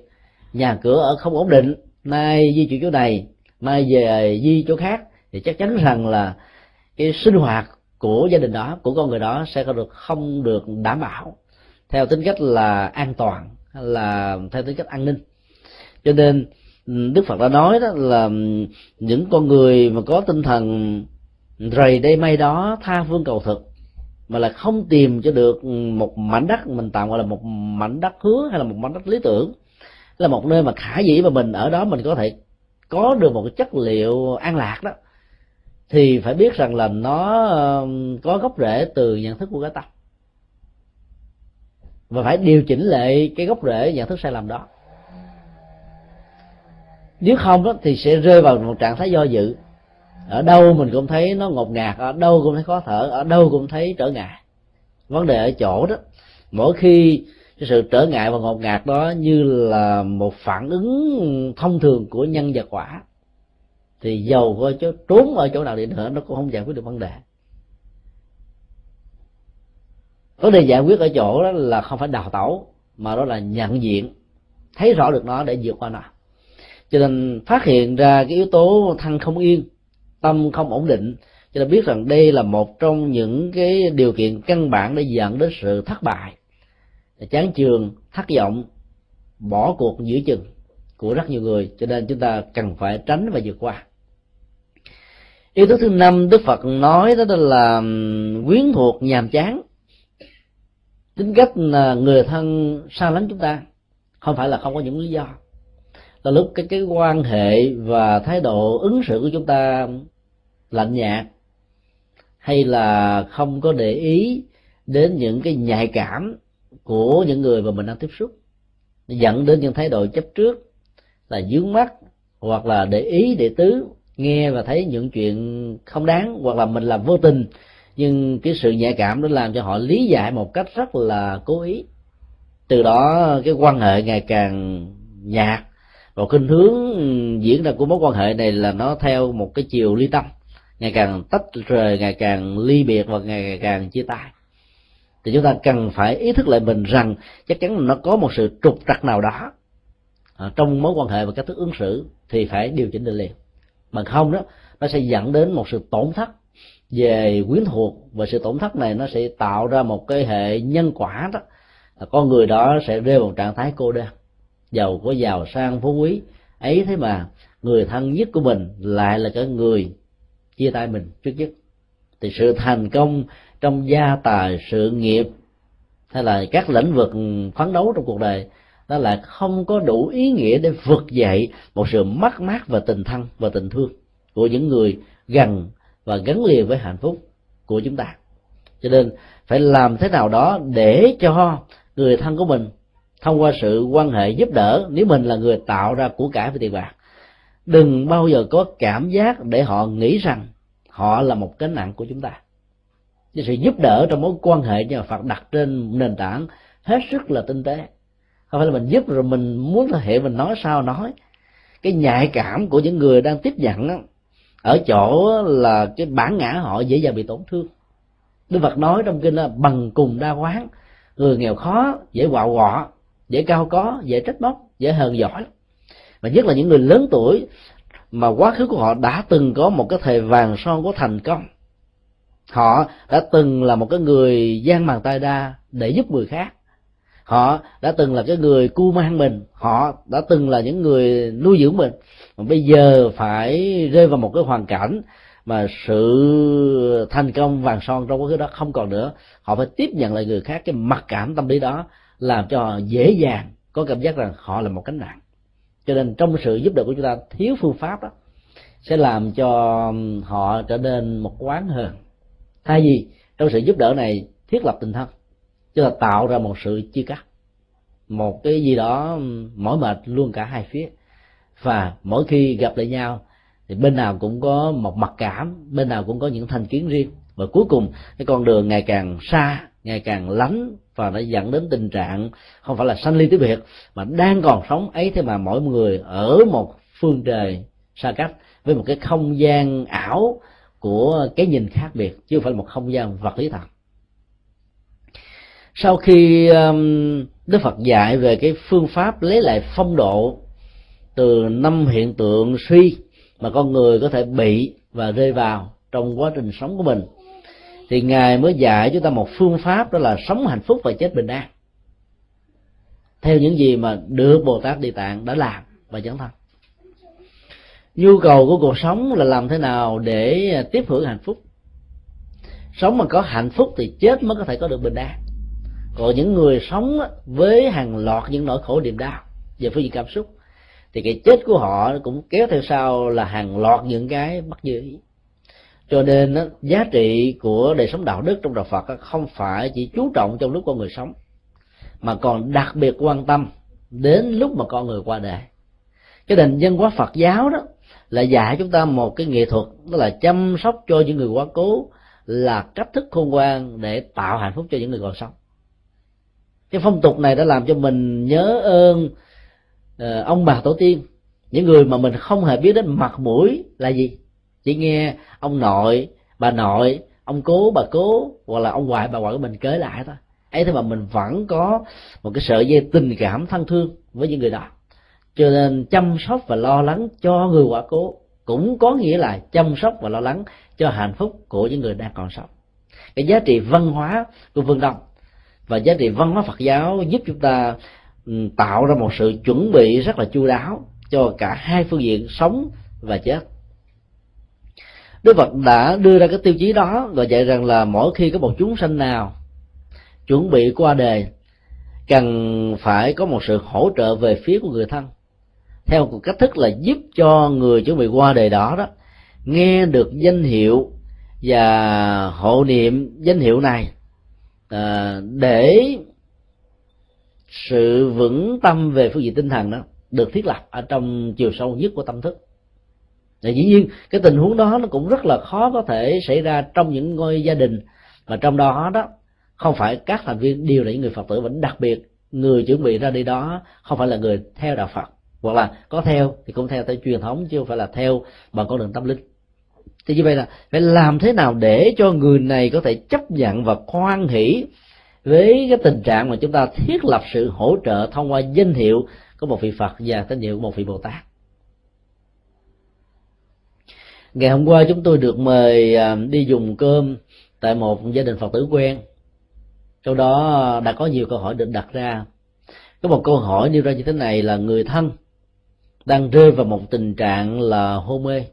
nhà cửa ở không ổn định, nay di chuyển chỗ này mai về di chỗ khác thì chắc chắn rằng là cái sinh hoạt của gia đình đó, của con người đó sẽ không được không được đảm bảo theo tính cách là an toàn hay là theo tính cách an ninh. Cho nên ừ, đức phật đã nói đó là ừ, những con người mà có tinh thần rầy đây may đó, tha phương cầu thực, mà là không tìm cho được một mảnh đất mình tạm gọi là một mảnh đất hứa hay là một mảnh đất lý tưởng, là một nơi mà khả dĩ mà mình ở đó mình có thể có được một cái chất liệu an lạc đó, thì phải biết rằng là nó có gốc rễ từ nhận thức của cái tâm. Và phải điều chỉnh lại cái gốc rễ nhận thức sai lầm đó. Nếu không đó thì sẽ rơi vào một trạng thái do dự. Ở đâu mình cũng thấy nó ngột ngạt, ở đâu cũng thấy khó thở, ở đâu cũng thấy trở ngại. Vấn đề ở chỗ đó, mỗi khi cái sự trở ngại và ngột ngạt đó như là một phản ứng thông thường của nhân và quả. Thì dầu có chỗ trốn ở chỗ nào đi nữa, nó cũng không giải quyết được vấn đề. Vấn đề giải quyết ở chỗ đó là không phải đào tẩu, mà đó là nhận diện. Thấy rõ được nó để vượt qua nó. Cho nên phát hiện ra cái yếu tố thân không yên, tâm không ổn định, cho nên biết rằng đây là một trong những cái điều kiện căn bản để dẫn đến sự thất bại chán trường thất vọng, bỏ cuộc giữa chừng của rất nhiều người, cho nên chúng ta cần phải tránh và vượt qua. Yếu tố thứ năm, đức phật nói đó là quyến thuộc nhàm chán. Tính cách là người thân xa lánh chúng ta, không phải là không có những lý do. Là lúc cái cái quan hệ và thái độ ứng xử của chúng ta lạnh nhạt, hay là không có để ý đến những cái nhạy cảm của những người mà mình đang tiếp xúc. Dẫn đến những thái độ chấp trước, là dướng mắt, hoặc là để ý, để tứ, nghe và thấy những chuyện không đáng, hoặc là mình làm vô tình. Nhưng cái sự nhạy cảm đó làm cho họ lý giải một cách rất là cố ý. Từ đó cái quan hệ ngày càng nhạt và khuynh hướng diễn ra của mối quan hệ này là nó theo một cái chiều ly tâm. Ngày càng tách rời, ngày càng ly biệt và ngày càng chia tay thì chúng ta cần phải ý thức lại mình rằng chắc chắn nó có một sự trục trặc nào đó. À, trong mối quan hệ và cách thức ứng xử thì phải điều chỉnh được liền. Bằng không đó, nó sẽ dẫn đến một sự tổn thất về quyến thuộc và sự tổn thất này nó sẽ tạo ra một cái hệ nhân quả đó. À, con người đó sẽ rơi vào trạng thái cô đơn. Giàu có, giàu sang, phú quý. Ấy thế mà người thân nhất của mình lại là cái người chia tay mình trước nhất. Thì sự thành công trong gia tài sự nghiệp, hay là các lĩnh vực phấn đấu trong cuộc đời, đó là không có đủ ý nghĩa để vực dậy một sự mất mát và tình thân và tình thương của những người gần và gắn liền với hạnh phúc của chúng ta. Cho nên phải làm thế nào đó để cho người thân của mình thông qua sự quan hệ giúp đỡ, nếu mình là người tạo ra của cải và tiền bạc, đừng bao giờ có cảm giác để họ nghĩ rằng họ là một cái nặng của chúng ta cái sự giúp đỡ trong mối quan hệ nhà Phật đặt trên nền tảng hết sức là tinh tế. Không phải là mình giúp rồi mình muốn thể hiện mình nói sao nói. Cái nhạy cảm của những người đang tiếp nhận đó, ở chỗ là cái bản ngã họ dễ dàng bị tổn thương. Đức Phật nói trong kinh là bằng cùng đa quán người nghèo khó dễ quạo quọ dễ cao có dễ trách móc dễ hờn giỏi và nhất là những người lớn tuổi mà quá khứ của họ đã từng có một cái thời vàng son của thành công họ đã từng là một cái người gian bàn tay đa để giúp người khác. Họ đã từng là cái người cu mang mình. Họ đã từng là những người nuôi dưỡng mình. Mà bây giờ phải rơi vào một cái hoàn cảnh mà sự thành công vàng son trong cái đó không còn nữa. Họ phải tiếp nhận lại người khác cái mặc cảm tâm lý đó, làm cho dễ dàng có cảm giác rằng họ là một cánh nặng. Cho nên trong sự giúp đỡ của chúng ta thiếu phương pháp đó, sẽ làm cho họ trở nên một quán hơn thay vì trong sự giúp đỡ này thiết lập tình thân chúng ta tạo ra một sự chia cắt. Một cái gì đó mỏi mệt luôn cả hai phía. Và mỗi khi gặp lại nhau, thì bên nào cũng có một mặc cảm, bên nào cũng có những thành kiến riêng. Và cuối cùng, cái con đường ngày càng xa, ngày càng lánh và nó dẫn đến tình trạng không phải là sanh ly tử biệt, mà đang còn sống ấy thế mà mỗi người ở một phương trời xa cách, với một cái không gian ảo của cái nhìn khác biệt, chứ không phải là một không gian vật lý thật. Sau khi um, đức phật dạy về cái phương pháp lấy lại phong độ từ năm hiện tượng suy mà con người có thể bị và rơi vào trong quá trình sống của mình, thì ngài mới dạy chúng ta một phương pháp đó là sống hạnh phúc và chết bình an, theo những gì mà được bồ tát địa tạng đã làm và dấn thân nhu cầu của cuộc sống là làm thế nào để à, tiếp hưởng hạnh phúc? Sống mà có hạnh phúc thì chết mới có thể có được bình an. Còn những người sống với hàng loạt những nỗi khổ niềm đau, về phương diện cảm xúc, thì cái chết của họ cũng kéo theo sau là hàng loạt những cái bất như ý. Cho nên giá trị của đời sống đạo đức trong đạo Phật không phải chỉ chú trọng trong lúc con người sống, mà còn đặc biệt quan tâm đến lúc mà con người qua đời. Cái nền văn hóa Phật giáo đó là dạy chúng ta một cái nghệ thuật đó là chăm sóc cho những người quá cố là cách thức khôn ngoan để tạo hạnh phúc cho những người còn sống. Cái phong tục này đã làm cho mình nhớ ơn uh, ông bà tổ tiên những người mà mình không hề biết đến mặt mũi là gì. Chỉ nghe ông nội bà nội ông cố bà cố hoặc là ông ngoại bà ngoại của mình kế lại thôi. Ấy thế mà mình vẫn có một cái sợi dây tình cảm thân thương với những người đó cho nên chăm sóc và lo lắng cho người quả cố cũng có nghĩa là chăm sóc và lo lắng cho hạnh phúc của những người đang còn sống. Cái giá trị văn hóa của phương đông và giá trị văn hóa phật giáo giúp chúng ta ừ, tạo ra một sự chuẩn bị rất là chu đáo cho cả hai phương diện sống và chết. Đức Phật đã đưa ra cái tiêu chí đó và dạy rằng là mỗi khi có một chúng sanh nào chuẩn bị qua đề cần phải có một sự hỗ trợ về phía của người thân theo một cách thức là giúp cho người chuẩn bị qua đời đó đó nghe được danh hiệu và hộ niệm danh hiệu này à, để sự vững tâm về phương diện tinh thần đó được thiết lập ở trong chiều sâu nhất của tâm thức. Và dĩ nhiên cái tình huống đó nó cũng rất là khó có thể xảy ra trong những ngôi gia đình mà trong đó đó không phải các thành viên đều là những người phật tử vẫn đặc biệt người chuẩn bị ra đi đó không phải là người theo đạo phật hoặc là có theo thì cũng theo theo truyền thống chứ không phải là theo bằng con đường tâm linh. Thì như vậy là phải làm thế nào để cho người này có thể chấp nhận và khoan hỷ với cái tình trạng mà chúng ta thiết lập sự hỗ trợ thông qua danh hiệu của một vị Phật và danh hiệu của một vị Bồ Tát. Ngày hôm qua chúng tôi được mời à, đi dùng cơm tại một gia đình phật tử quen. Trong đó à, đã có nhiều câu hỏi được đặt ra. Có một câu hỏi nêu ra như thế này là người thân đang rơi vào một tình trạng là hôn mê.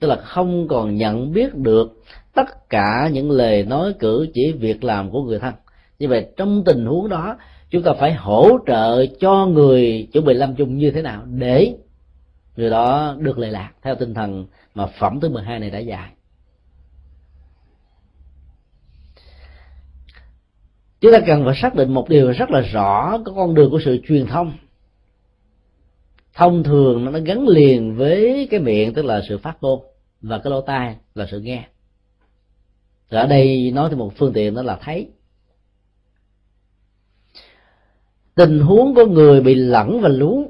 Tức là không còn nhận biết được tất cả những lời nói cử chỉ việc làm của người thân. Như vậy trong tình huống đó, chúng ta phải hỗ trợ cho người chuẩn bị lâm chung như thế nào để người đó được lệ lạc theo tinh thần mà phẩm thứ 12 này đã dạy. Chúng ta cần phải xác định một điều rất là rõ có con đường của sự truyền thông thông thường nó gắn liền với cái miệng, tức là sự phát ngôn và cái lỗ tai là sự nghe. Ở đây nói thêm một phương tiện đó là thấy. Tình huống của người bị lẫn và lún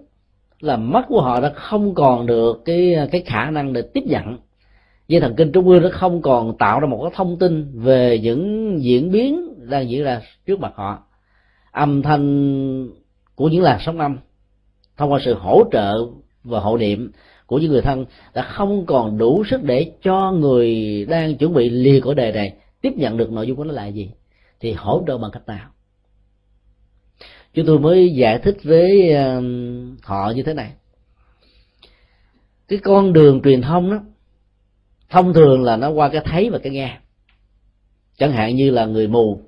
là mắt của họ đã không còn được cái cái khả năng để tiếp nhận. Dây thần kinh trung ương nó không còn tạo ra một cái thông tin về những diễn biến đang diễn ra trước mặt họ. Âm thanh của những làn sóng âm thông qua sự hỗ trợ và hộ niệm của những người thân đã không còn đủ sức để cho người đang chuẩn bị lìa cõi đề này tiếp nhận được nội dung của nó là gì, thì hỗ trợ bằng cách nào? Chúng tôi mới giải thích với um, họ như thế này. Cái con đường truyền thông đó, thông thường là nó qua cái thấy và cái nghe. Chẳng hạn như là người mù.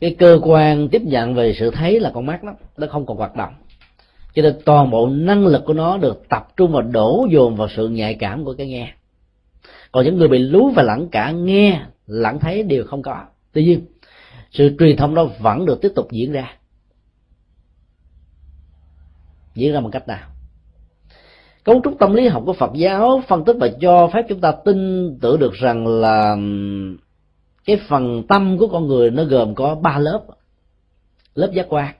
Cái cơ quan tiếp nhận về sự thấy là con mắt đó, nó không còn hoạt động cho nên toàn bộ năng lực của nó được tập trung và đổ dồn vào sự nhạy cảm của cái nghe. Còn những người bị lú và lẫn cả nghe, lẫn thấy đều không có. Tuy nhiên, sự truyền thông đó vẫn được tiếp tục diễn ra. Diễn ra bằng cách nào? Cấu trúc tâm lý học của phật giáo phân tích và cho phép chúng ta tin tưởng được rằng là cái phần tâm của con người nó gồm có ba lớp. Lớp giác quan,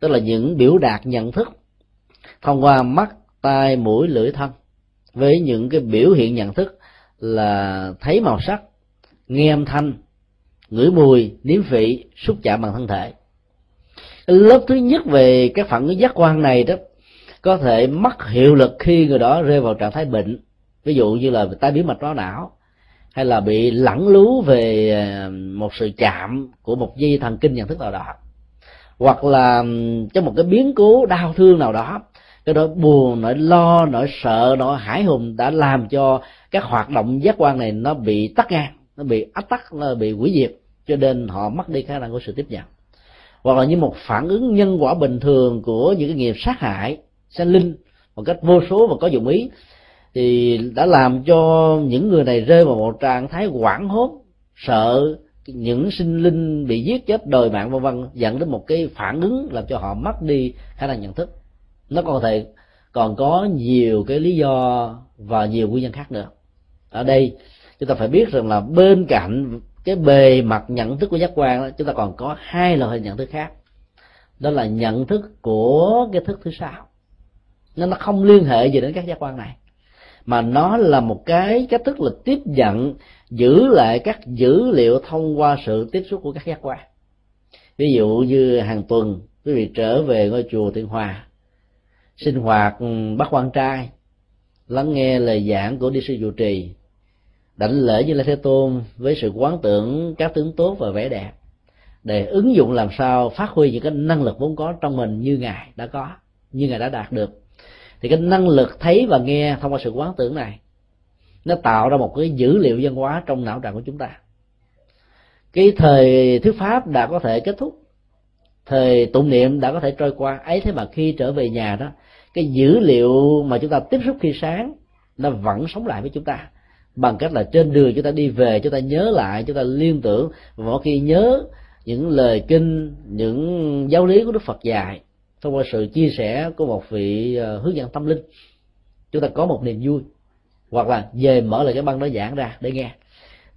tức là những biểu đạt nhận thức thông qua mắt, tai, mũi, lưỡi, thân. Với những cái biểu hiện nhận thức là thấy màu sắc, nghe âm thanh, ngửi mùi nếm vị, xúc chạm bằng thân thể. Lớp thứ nhất về các phản ứng giác quan này đó, có thể mất hiệu lực khi người đó rơi vào trạng thái bệnh. Ví dụ như là tai biến mạch máu não, hay là bị lẳng lú về ờ, một sự chạm của một dây thần kinh nhận thức nào đó. Hoặc là trong một cái biến cố đau thương nào đó cái nỗi buồn, nỗi lo, nỗi sợ, nỗi hải hùng đã làm cho các hoạt động giác quan này nó bị tắt ngang, nó bị ách tắc, nó bị hủy diệt, cho nên họ mất đi khả năng của sự tiếp nhận. Hoặc là như một phản ứng nhân quả bình thường của những cái nghiệp sát hại sanh linh một cách vô số và có dụng ý, thì đã làm cho những người này rơi vào một trạng thái hoảng hốt, sợ những sinh linh bị giết chết đời mạng, vân vân, dẫn đến một cái phản ứng làm cho họ mất đi khả năng nhận thức nó còn thể còn có nhiều cái lý do và nhiều nguyên nhân khác nữa. Ở đây chúng ta phải biết rằng là bên cạnh cái bề mặt nhận thức của giác quan đó, chúng ta còn có hai loại hình nhận thức khác. Đó là nhận thức của cái thức thứ sáu. Nên nó không liên hệ gì đến các giác quan này mà nó là một cái cách thức là tiếp nhận giữ lại các dữ liệu thông qua sự tiếp xúc của các giác quan. Ví dụ như hàng tuần quý vị trở về ngôi chùa Thiên Hòa sinh hoạt ừ, bắt quan trai, lắng nghe lời giảng của đi sư trụ trì, đảnh lễ như lai thế tôn với sự quán tưởng các tướng tốt và vẻ đẹp, để ứng dụng làm sao phát huy những cái năng lực vốn có trong mình như ngài đã có, như ngài đã đạt được. Thì cái năng lực thấy và nghe thông qua sự quán tưởng này, nó tạo ra một cái dữ liệu văn hóa trong não trạng của chúng ta. Cái thời thuyết pháp đã có thể kết thúc, thời tụng niệm đã có thể trôi qua, ấy thế mà khi trở về nhà đó cái dữ liệu mà chúng ta tiếp xúc khi sáng, nó vẫn sống lại với chúng ta. Bằng cách là trên đường chúng ta đi về, chúng ta nhớ lại, chúng ta liên tưởng. Và mỗi khi nhớ những lời kinh, những giáo lý của đức phật dạy, thông qua sự chia sẻ của một vị ờ, hướng dẫn tâm linh, chúng ta có một niềm vui. Hoặc là về mở lại cái băng đó giảng ra để nghe.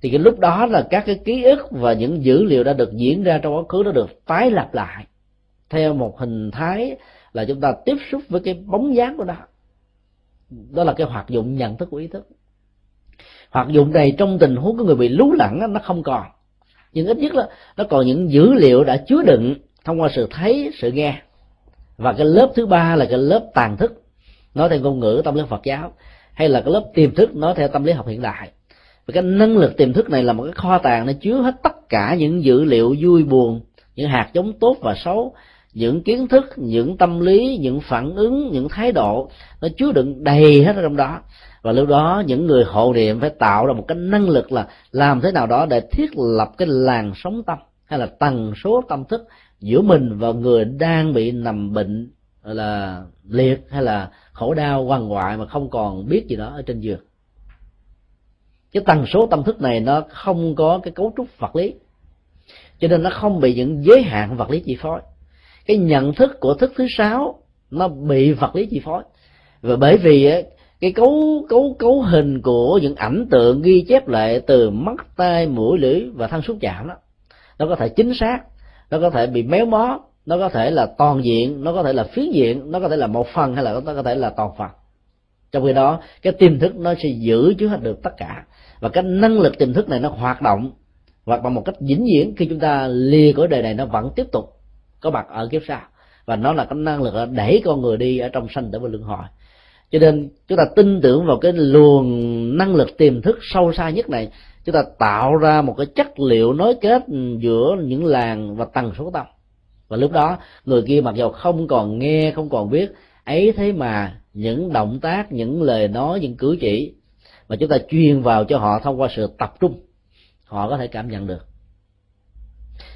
Thì cái lúc đó là các cái ký ức và những dữ liệu đã được diễn ra trong quá khứ nó được tái lập lại theo một hình thái là chúng ta tiếp xúc với cái bóng dáng của nó, đó là cái hoạt dụng nhận thức của ý thức. Hoạt dụng này trong tình huống của người bị lú lẫn nó không còn. Nhưng ít nhất là nó còn những dữ liệu đã chứa đựng thông qua sự thấy sự nghe. Và cái lớp thứ ba là cái lớp tàn thức nói theo ngôn ngữ tâm lý phật giáo hay là cái lớp tiềm thức nói theo tâm lý học hiện đại. Và cái năng lực tiềm thức này là một cái kho tàng nó chứa hết tất cả những dữ liệu vui buồn những hạt giống tốt và xấu những kiến thức, những tâm lý, những phản ứng, những thái độ, nó chứa đựng đầy hết ở trong đó. Và lúc đó, những người hộ niệm phải tạo ra một cái năng lực là làm thế nào đó để thiết lập cái làn sóng tâm, hay là tần số tâm thức giữa mình và người đang bị nằm bệnh là, liệt, hay là khổ đau quằn ngoại mà không còn biết gì đó ở trên giường. Cái tần số tâm thức này nó không có cái cấu trúc vật lý, cho nên nó không bị những giới hạn vật lý chi phối cái nhận thức của thức thứ sáu nó bị vật lý chi phối. Và bởi vì cái cấu cấu cấu hình của những ảnh tượng ghi chép lại từ mắt, tai, mũi, lưỡi và thân xúc chạm đó, nó có thể chính xác, nó có thể bị méo mó, nó có thể là toàn diện, nó có thể là phiến diện, nó có thể là một phần hay là nó có thể là toàn phần. Trong khi đó, cái tiềm thức nó sẽ giữ chứa hết được tất cả. Và cái năng lực tiềm thức này nó hoạt động hoặc bằng một cách vĩnh viễn khi chúng ta lìa cõi đời này, nó vẫn tiếp tục có mặt ở kiếp sau. Và nó là cái năng lực đẩy con người đi ở trong sanh tử và luân hồi. Cho nên chúng ta tin tưởng vào cái luồng năng lực tiềm thức sâu xa nhất này, chúng ta tạo ra một cái chất liệu nối kết giữa những làng và tầng số tâm. Và lúc đó, người kia mặc dù không còn nghe, không còn biết, ấy thế mà những động tác, những lời nói, những cử chỉ, mà chúng ta truyền vào cho họ thông qua sự tập trung, họ có thể cảm nhận được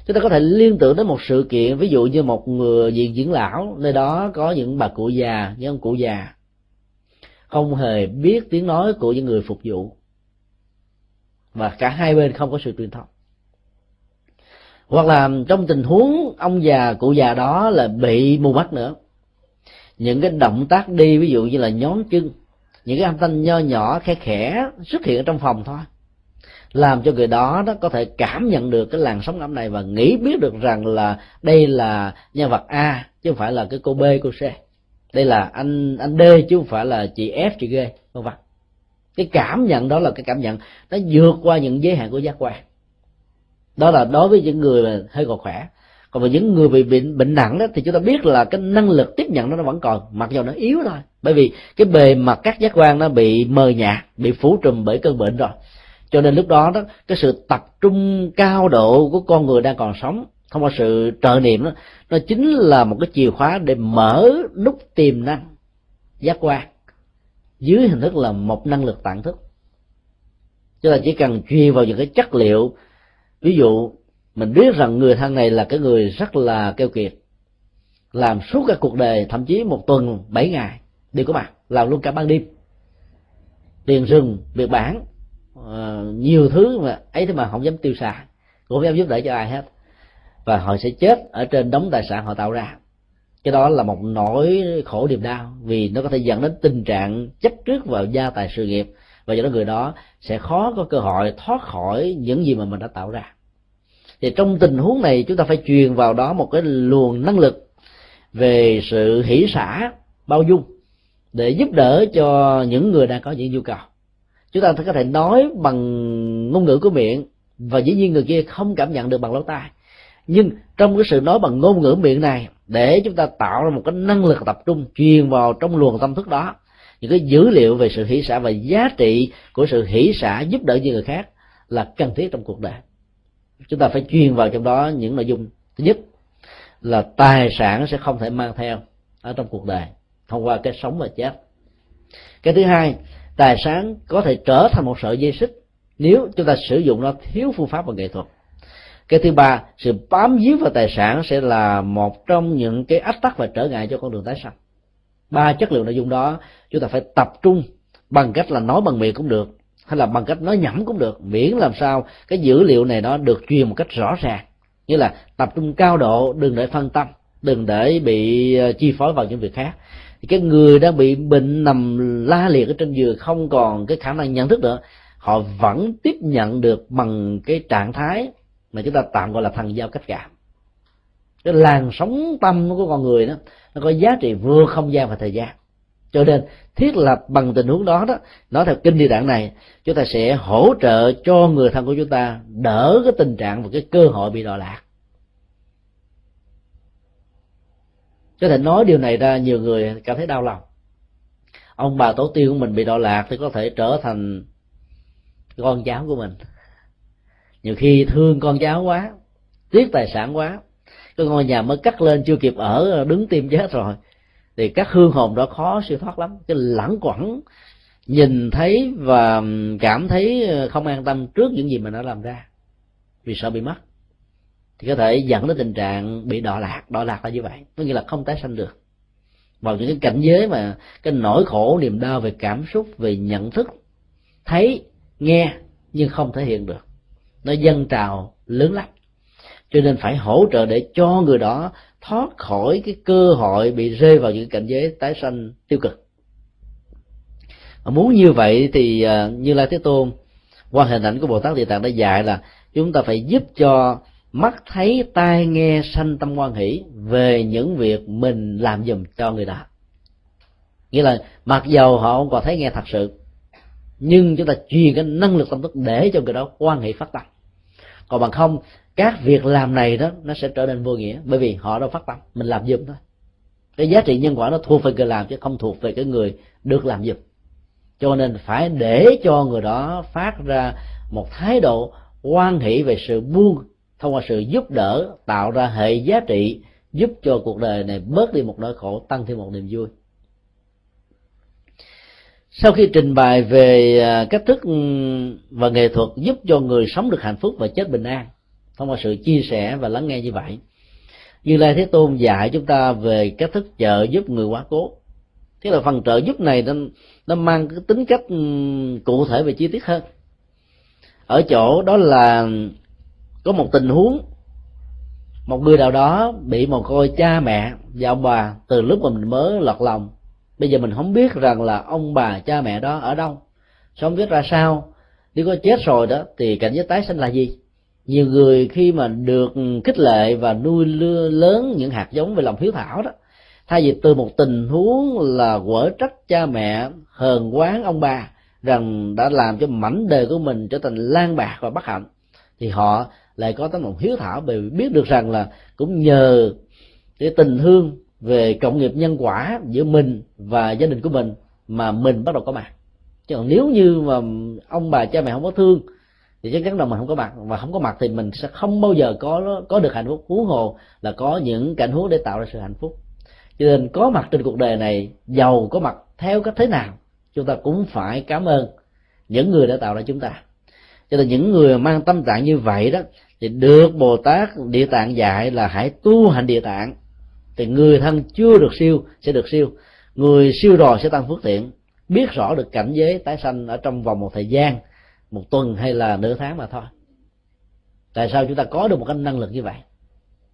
chúng ta có thể liên tưởng đến một sự kiện, ví dụ như một người viện dưỡng lão, nơi đó có những bà cụ già, những ông cụ già. Không hề biết tiếng nói của những người phục vụ. Và cả hai bên không có sự truyền thông. Hoặc là trong tình huống ông già, cụ già đó là bị mù mắt nữa. Những cái động tác đi, ví dụ như là nhón chân, những cái âm thanh nho nhỏ khẽ khẽ xuất hiện ở trong phòng thôi làm cho người đó đó có thể cảm nhận được cái làn sóng âm này và nghĩ biết được rằng là đây là nhân vật A chứ không phải là cái cô B, cô C. Đây là anh anh D chứ không phải là chị F, chị G, vân vân. Cái cảm nhận đó là cái cảm nhận nó vượt qua những giới hạn của giác quan. Đó là đối với những người mà hơi còn khỏe. Còn với những người bị bệnh bệnh nặng đó thì chúng ta biết là cái năng lực tiếp nhận nó vẫn còn, mặc dù nó yếu thôi. Bởi vì cái bề mặt các giác quan nó bị mờ nhạt, bị phủ trùm bởi cơn bệnh rồi cho nên lúc đó đó, cái sự tập trung cao độ của con người đang còn sống, thông qua sự trợ niệm đó, nó chính là một cái chìa khóa để mở nút tiềm năng giác quan dưới hình thức là một năng lực tạng thức. Chúng ta chỉ cần truyền vào những cái chất liệu, ví dụ mình biết rằng người thân này là cái người rất là keo kiệt, làm suốt cả cuộc đời, thậm chí một tuần, bảy ngày đều có mặt, làm luôn cả ban đêm. Tiền rừng, việc bản uh, nhiều thứ mà ấy thế mà không dám tiêu xài. Cũng không dám giúp đỡ cho ai hết. Và họ sẽ chết ở trên đống tài sản họ tạo ra. Cái đó là một nỗi khổ niềm đau vì nó có thể dẫn đến tình trạng chấp trước vào gia tài sự nghiệp và do đó người đó sẽ khó có cơ hội thoát khỏi những gì mà mình đã tạo ra. Thì trong tình huống này chúng ta phải truyền vào đó một cái luồng năng lực về sự hỷ xả bao dung để giúp đỡ cho những người đang có những nhu cầu chúng ta có thể nói bằng ngôn ngữ của miệng, và dĩ nhiên người kia không cảm nhận được bằng lỗ tai. Nhưng trong cái sự nói bằng ngôn ngữ miệng này, để chúng ta tạo ra một cái năng lực tập trung truyền vào trong luồng tâm thức đó, những cái dữ liệu về sự hỷ xả và giá trị của sự hỷ xả giúp đỡ những người khác là cần thiết trong cuộc đời. Chúng ta phải truyền vào trong đó những nội dung. Thứ nhất là tài sản sẽ không thể mang theo ở trong cuộc đời thông qua cái sống và chết. Cái thứ hai tài sản có thể trở thành một sợi dây xích nếu chúng ta sử dụng nó thiếu phương pháp và nghệ thuật. Cái thứ ba, sự bám víu vào tài sản sẽ là một trong những cái ách tắc và trở ngại cho con đường tái sanh. Ba chất liệu nội dung đó chúng ta phải tập trung bằng cách là nói bằng miệng cũng được, hay là bằng cách nói nhẩm cũng được. Miễn làm sao cái dữ liệu này nó được truyền một cách rõ ràng. Như là tập trung cao độ, đừng để phân tâm, đừng để bị ờ, chi phối vào những việc khác thì cái người đang bị bệnh nằm la liệt ở trên giường không còn cái khả năng nhận thức nữa. Họ vẫn tiếp nhận được bằng cái trạng thái mà chúng ta tạm gọi là thần giao cách cảm. Cái làn sóng tâm của con người đó, nó có giá trị vừa không gian và thời gian. Cho nên, thiết lập bằng tình huống đó đó, nói theo kinh địa đảng này, chúng ta sẽ hỗ trợ cho người thân của chúng ta đỡ cái tình trạng và cái cơ hội bị đọa lạc. Có thể nói điều này ra nhiều người cảm thấy đau lòng. Ông bà tổ tiên của mình bị đọa lạc thì có thể trở thành con cháu của mình. Nhiều khi thương con cháu quá, tiếc tài sản quá cái ngôi nhà mới cắt lên chưa kịp ở, đứng tim chết rồi, thì các hương hồn đó khó siêu thoát lắm. Cái lẳng quẩn nhìn thấy và cảm thấy không an tâm trước những gì mình đã làm ra, vì sợ bị mất thì có thể dẫn đến tình trạng bị đọa lạc đọa lạc là như vậy. Có nghĩa là không tái sanh được. Vào những cái cảnh giới mà cái nỗi khổ, niềm đau về cảm xúc, về nhận thức, thấy, nghe nhưng không thể hiện được. Nó dâng trào, lớn lắm cho nên phải hỗ trợ để cho người đó thoát khỏi cái cơ hội bị rơi vào những cảnh giới tái sanh tiêu cực. Mà muốn như vậy thì à, như lai thế tôn, qua hình ảnh của bồ tát địa tạng đã dạy là chúng ta phải giúp cho mắt thấy tai nghe sanh tâm quan hỷ về những việc mình làm dùm cho người đó. Nghĩa là mặc dầu họ không còn thấy nghe thật sự, nhưng chúng ta truyền cái năng lực tâm thức để cho người đó quan hệ phát tâm. Còn bằng không, các việc làm này đó, nó sẽ trở nên vô nghĩa, bởi vì họ đâu phát tâm, mình làm giùm thôi. Cái giá trị nhân quả nó thuộc về người làm chứ không thuộc về cái người được làm giùm. Cho nên phải để cho người đó phát ra một thái độ quan hỷ về sự buông thông qua sự giúp đỡ, tạo ra hệ giá trị, giúp cho cuộc đời này bớt đi một nỗi khổ, tăng thêm một niềm vui. Sau khi trình bày về à, cách thức ừ, và nghệ thuật giúp cho người sống được hạnh phúc và chết bình an, thông qua sự chia sẻ và lắng nghe như vậy, như lai thế tôn dạy chúng ta về cách thức trợ giúp người quá cố. Thế là phần trợ giúp này nó nó mang cái tính cách ừ, cụ thể và chi tiết hơn. Ở chỗ đó là có một tình huống, một người nào đó bị một coi cha mẹ và ông bà từ lúc mà mình mới lọt lòng. Bây giờ mình không biết rằng là ông bà, cha mẹ đó ở đâu. Không biết ra sao. Nếu có chết rồi đó, thì cảnh giới tái sinh là gì? Nhiều người khi mà được khích lệ và nuôi lớn những hạt giống về lòng hiếu thảo đó, thay vì từ một tình huống là quở trách cha mẹ hờn quán ông bà rằng đã làm cho mảnh đời của mình trở thành lan bạc và bất hạnh, thì họ lại có tấm lòng hiếu thảo bởi vì biết được rằng là cũng nhờ cái tình thương về cộng nghiệp nhân quả giữa mình và gia đình của mình mà mình bắt đầu có mặt. Chứ còn nếu như mà ông bà cha mẹ không có thương, thì chắc chắn là mình không có mặt. Và không có mặt thì mình sẽ không bao giờ có có được hạnh phúc. Huống hồ là có những cảnh huống để tạo ra sự hạnh phúc. Cho nên có mặt trên cuộc đời này, giàu có mặt theo cách thế nào, chúng ta cũng phải cảm ơn những người đã tạo ra chúng ta. Cho nên những người mang tâm trạng như vậy đó thì được bồ tát địa tạng dạy là hãy tu hành địa tạng. Thì người thân chưa được siêu sẽ được siêu. Người siêu rồi sẽ tăng phước thiện biết rõ được cảnh giới tái sanh ở trong vòng một thời gian, một tuần hay là nửa tháng mà thôi. Tại sao chúng ta có được một cái năng lực như vậy?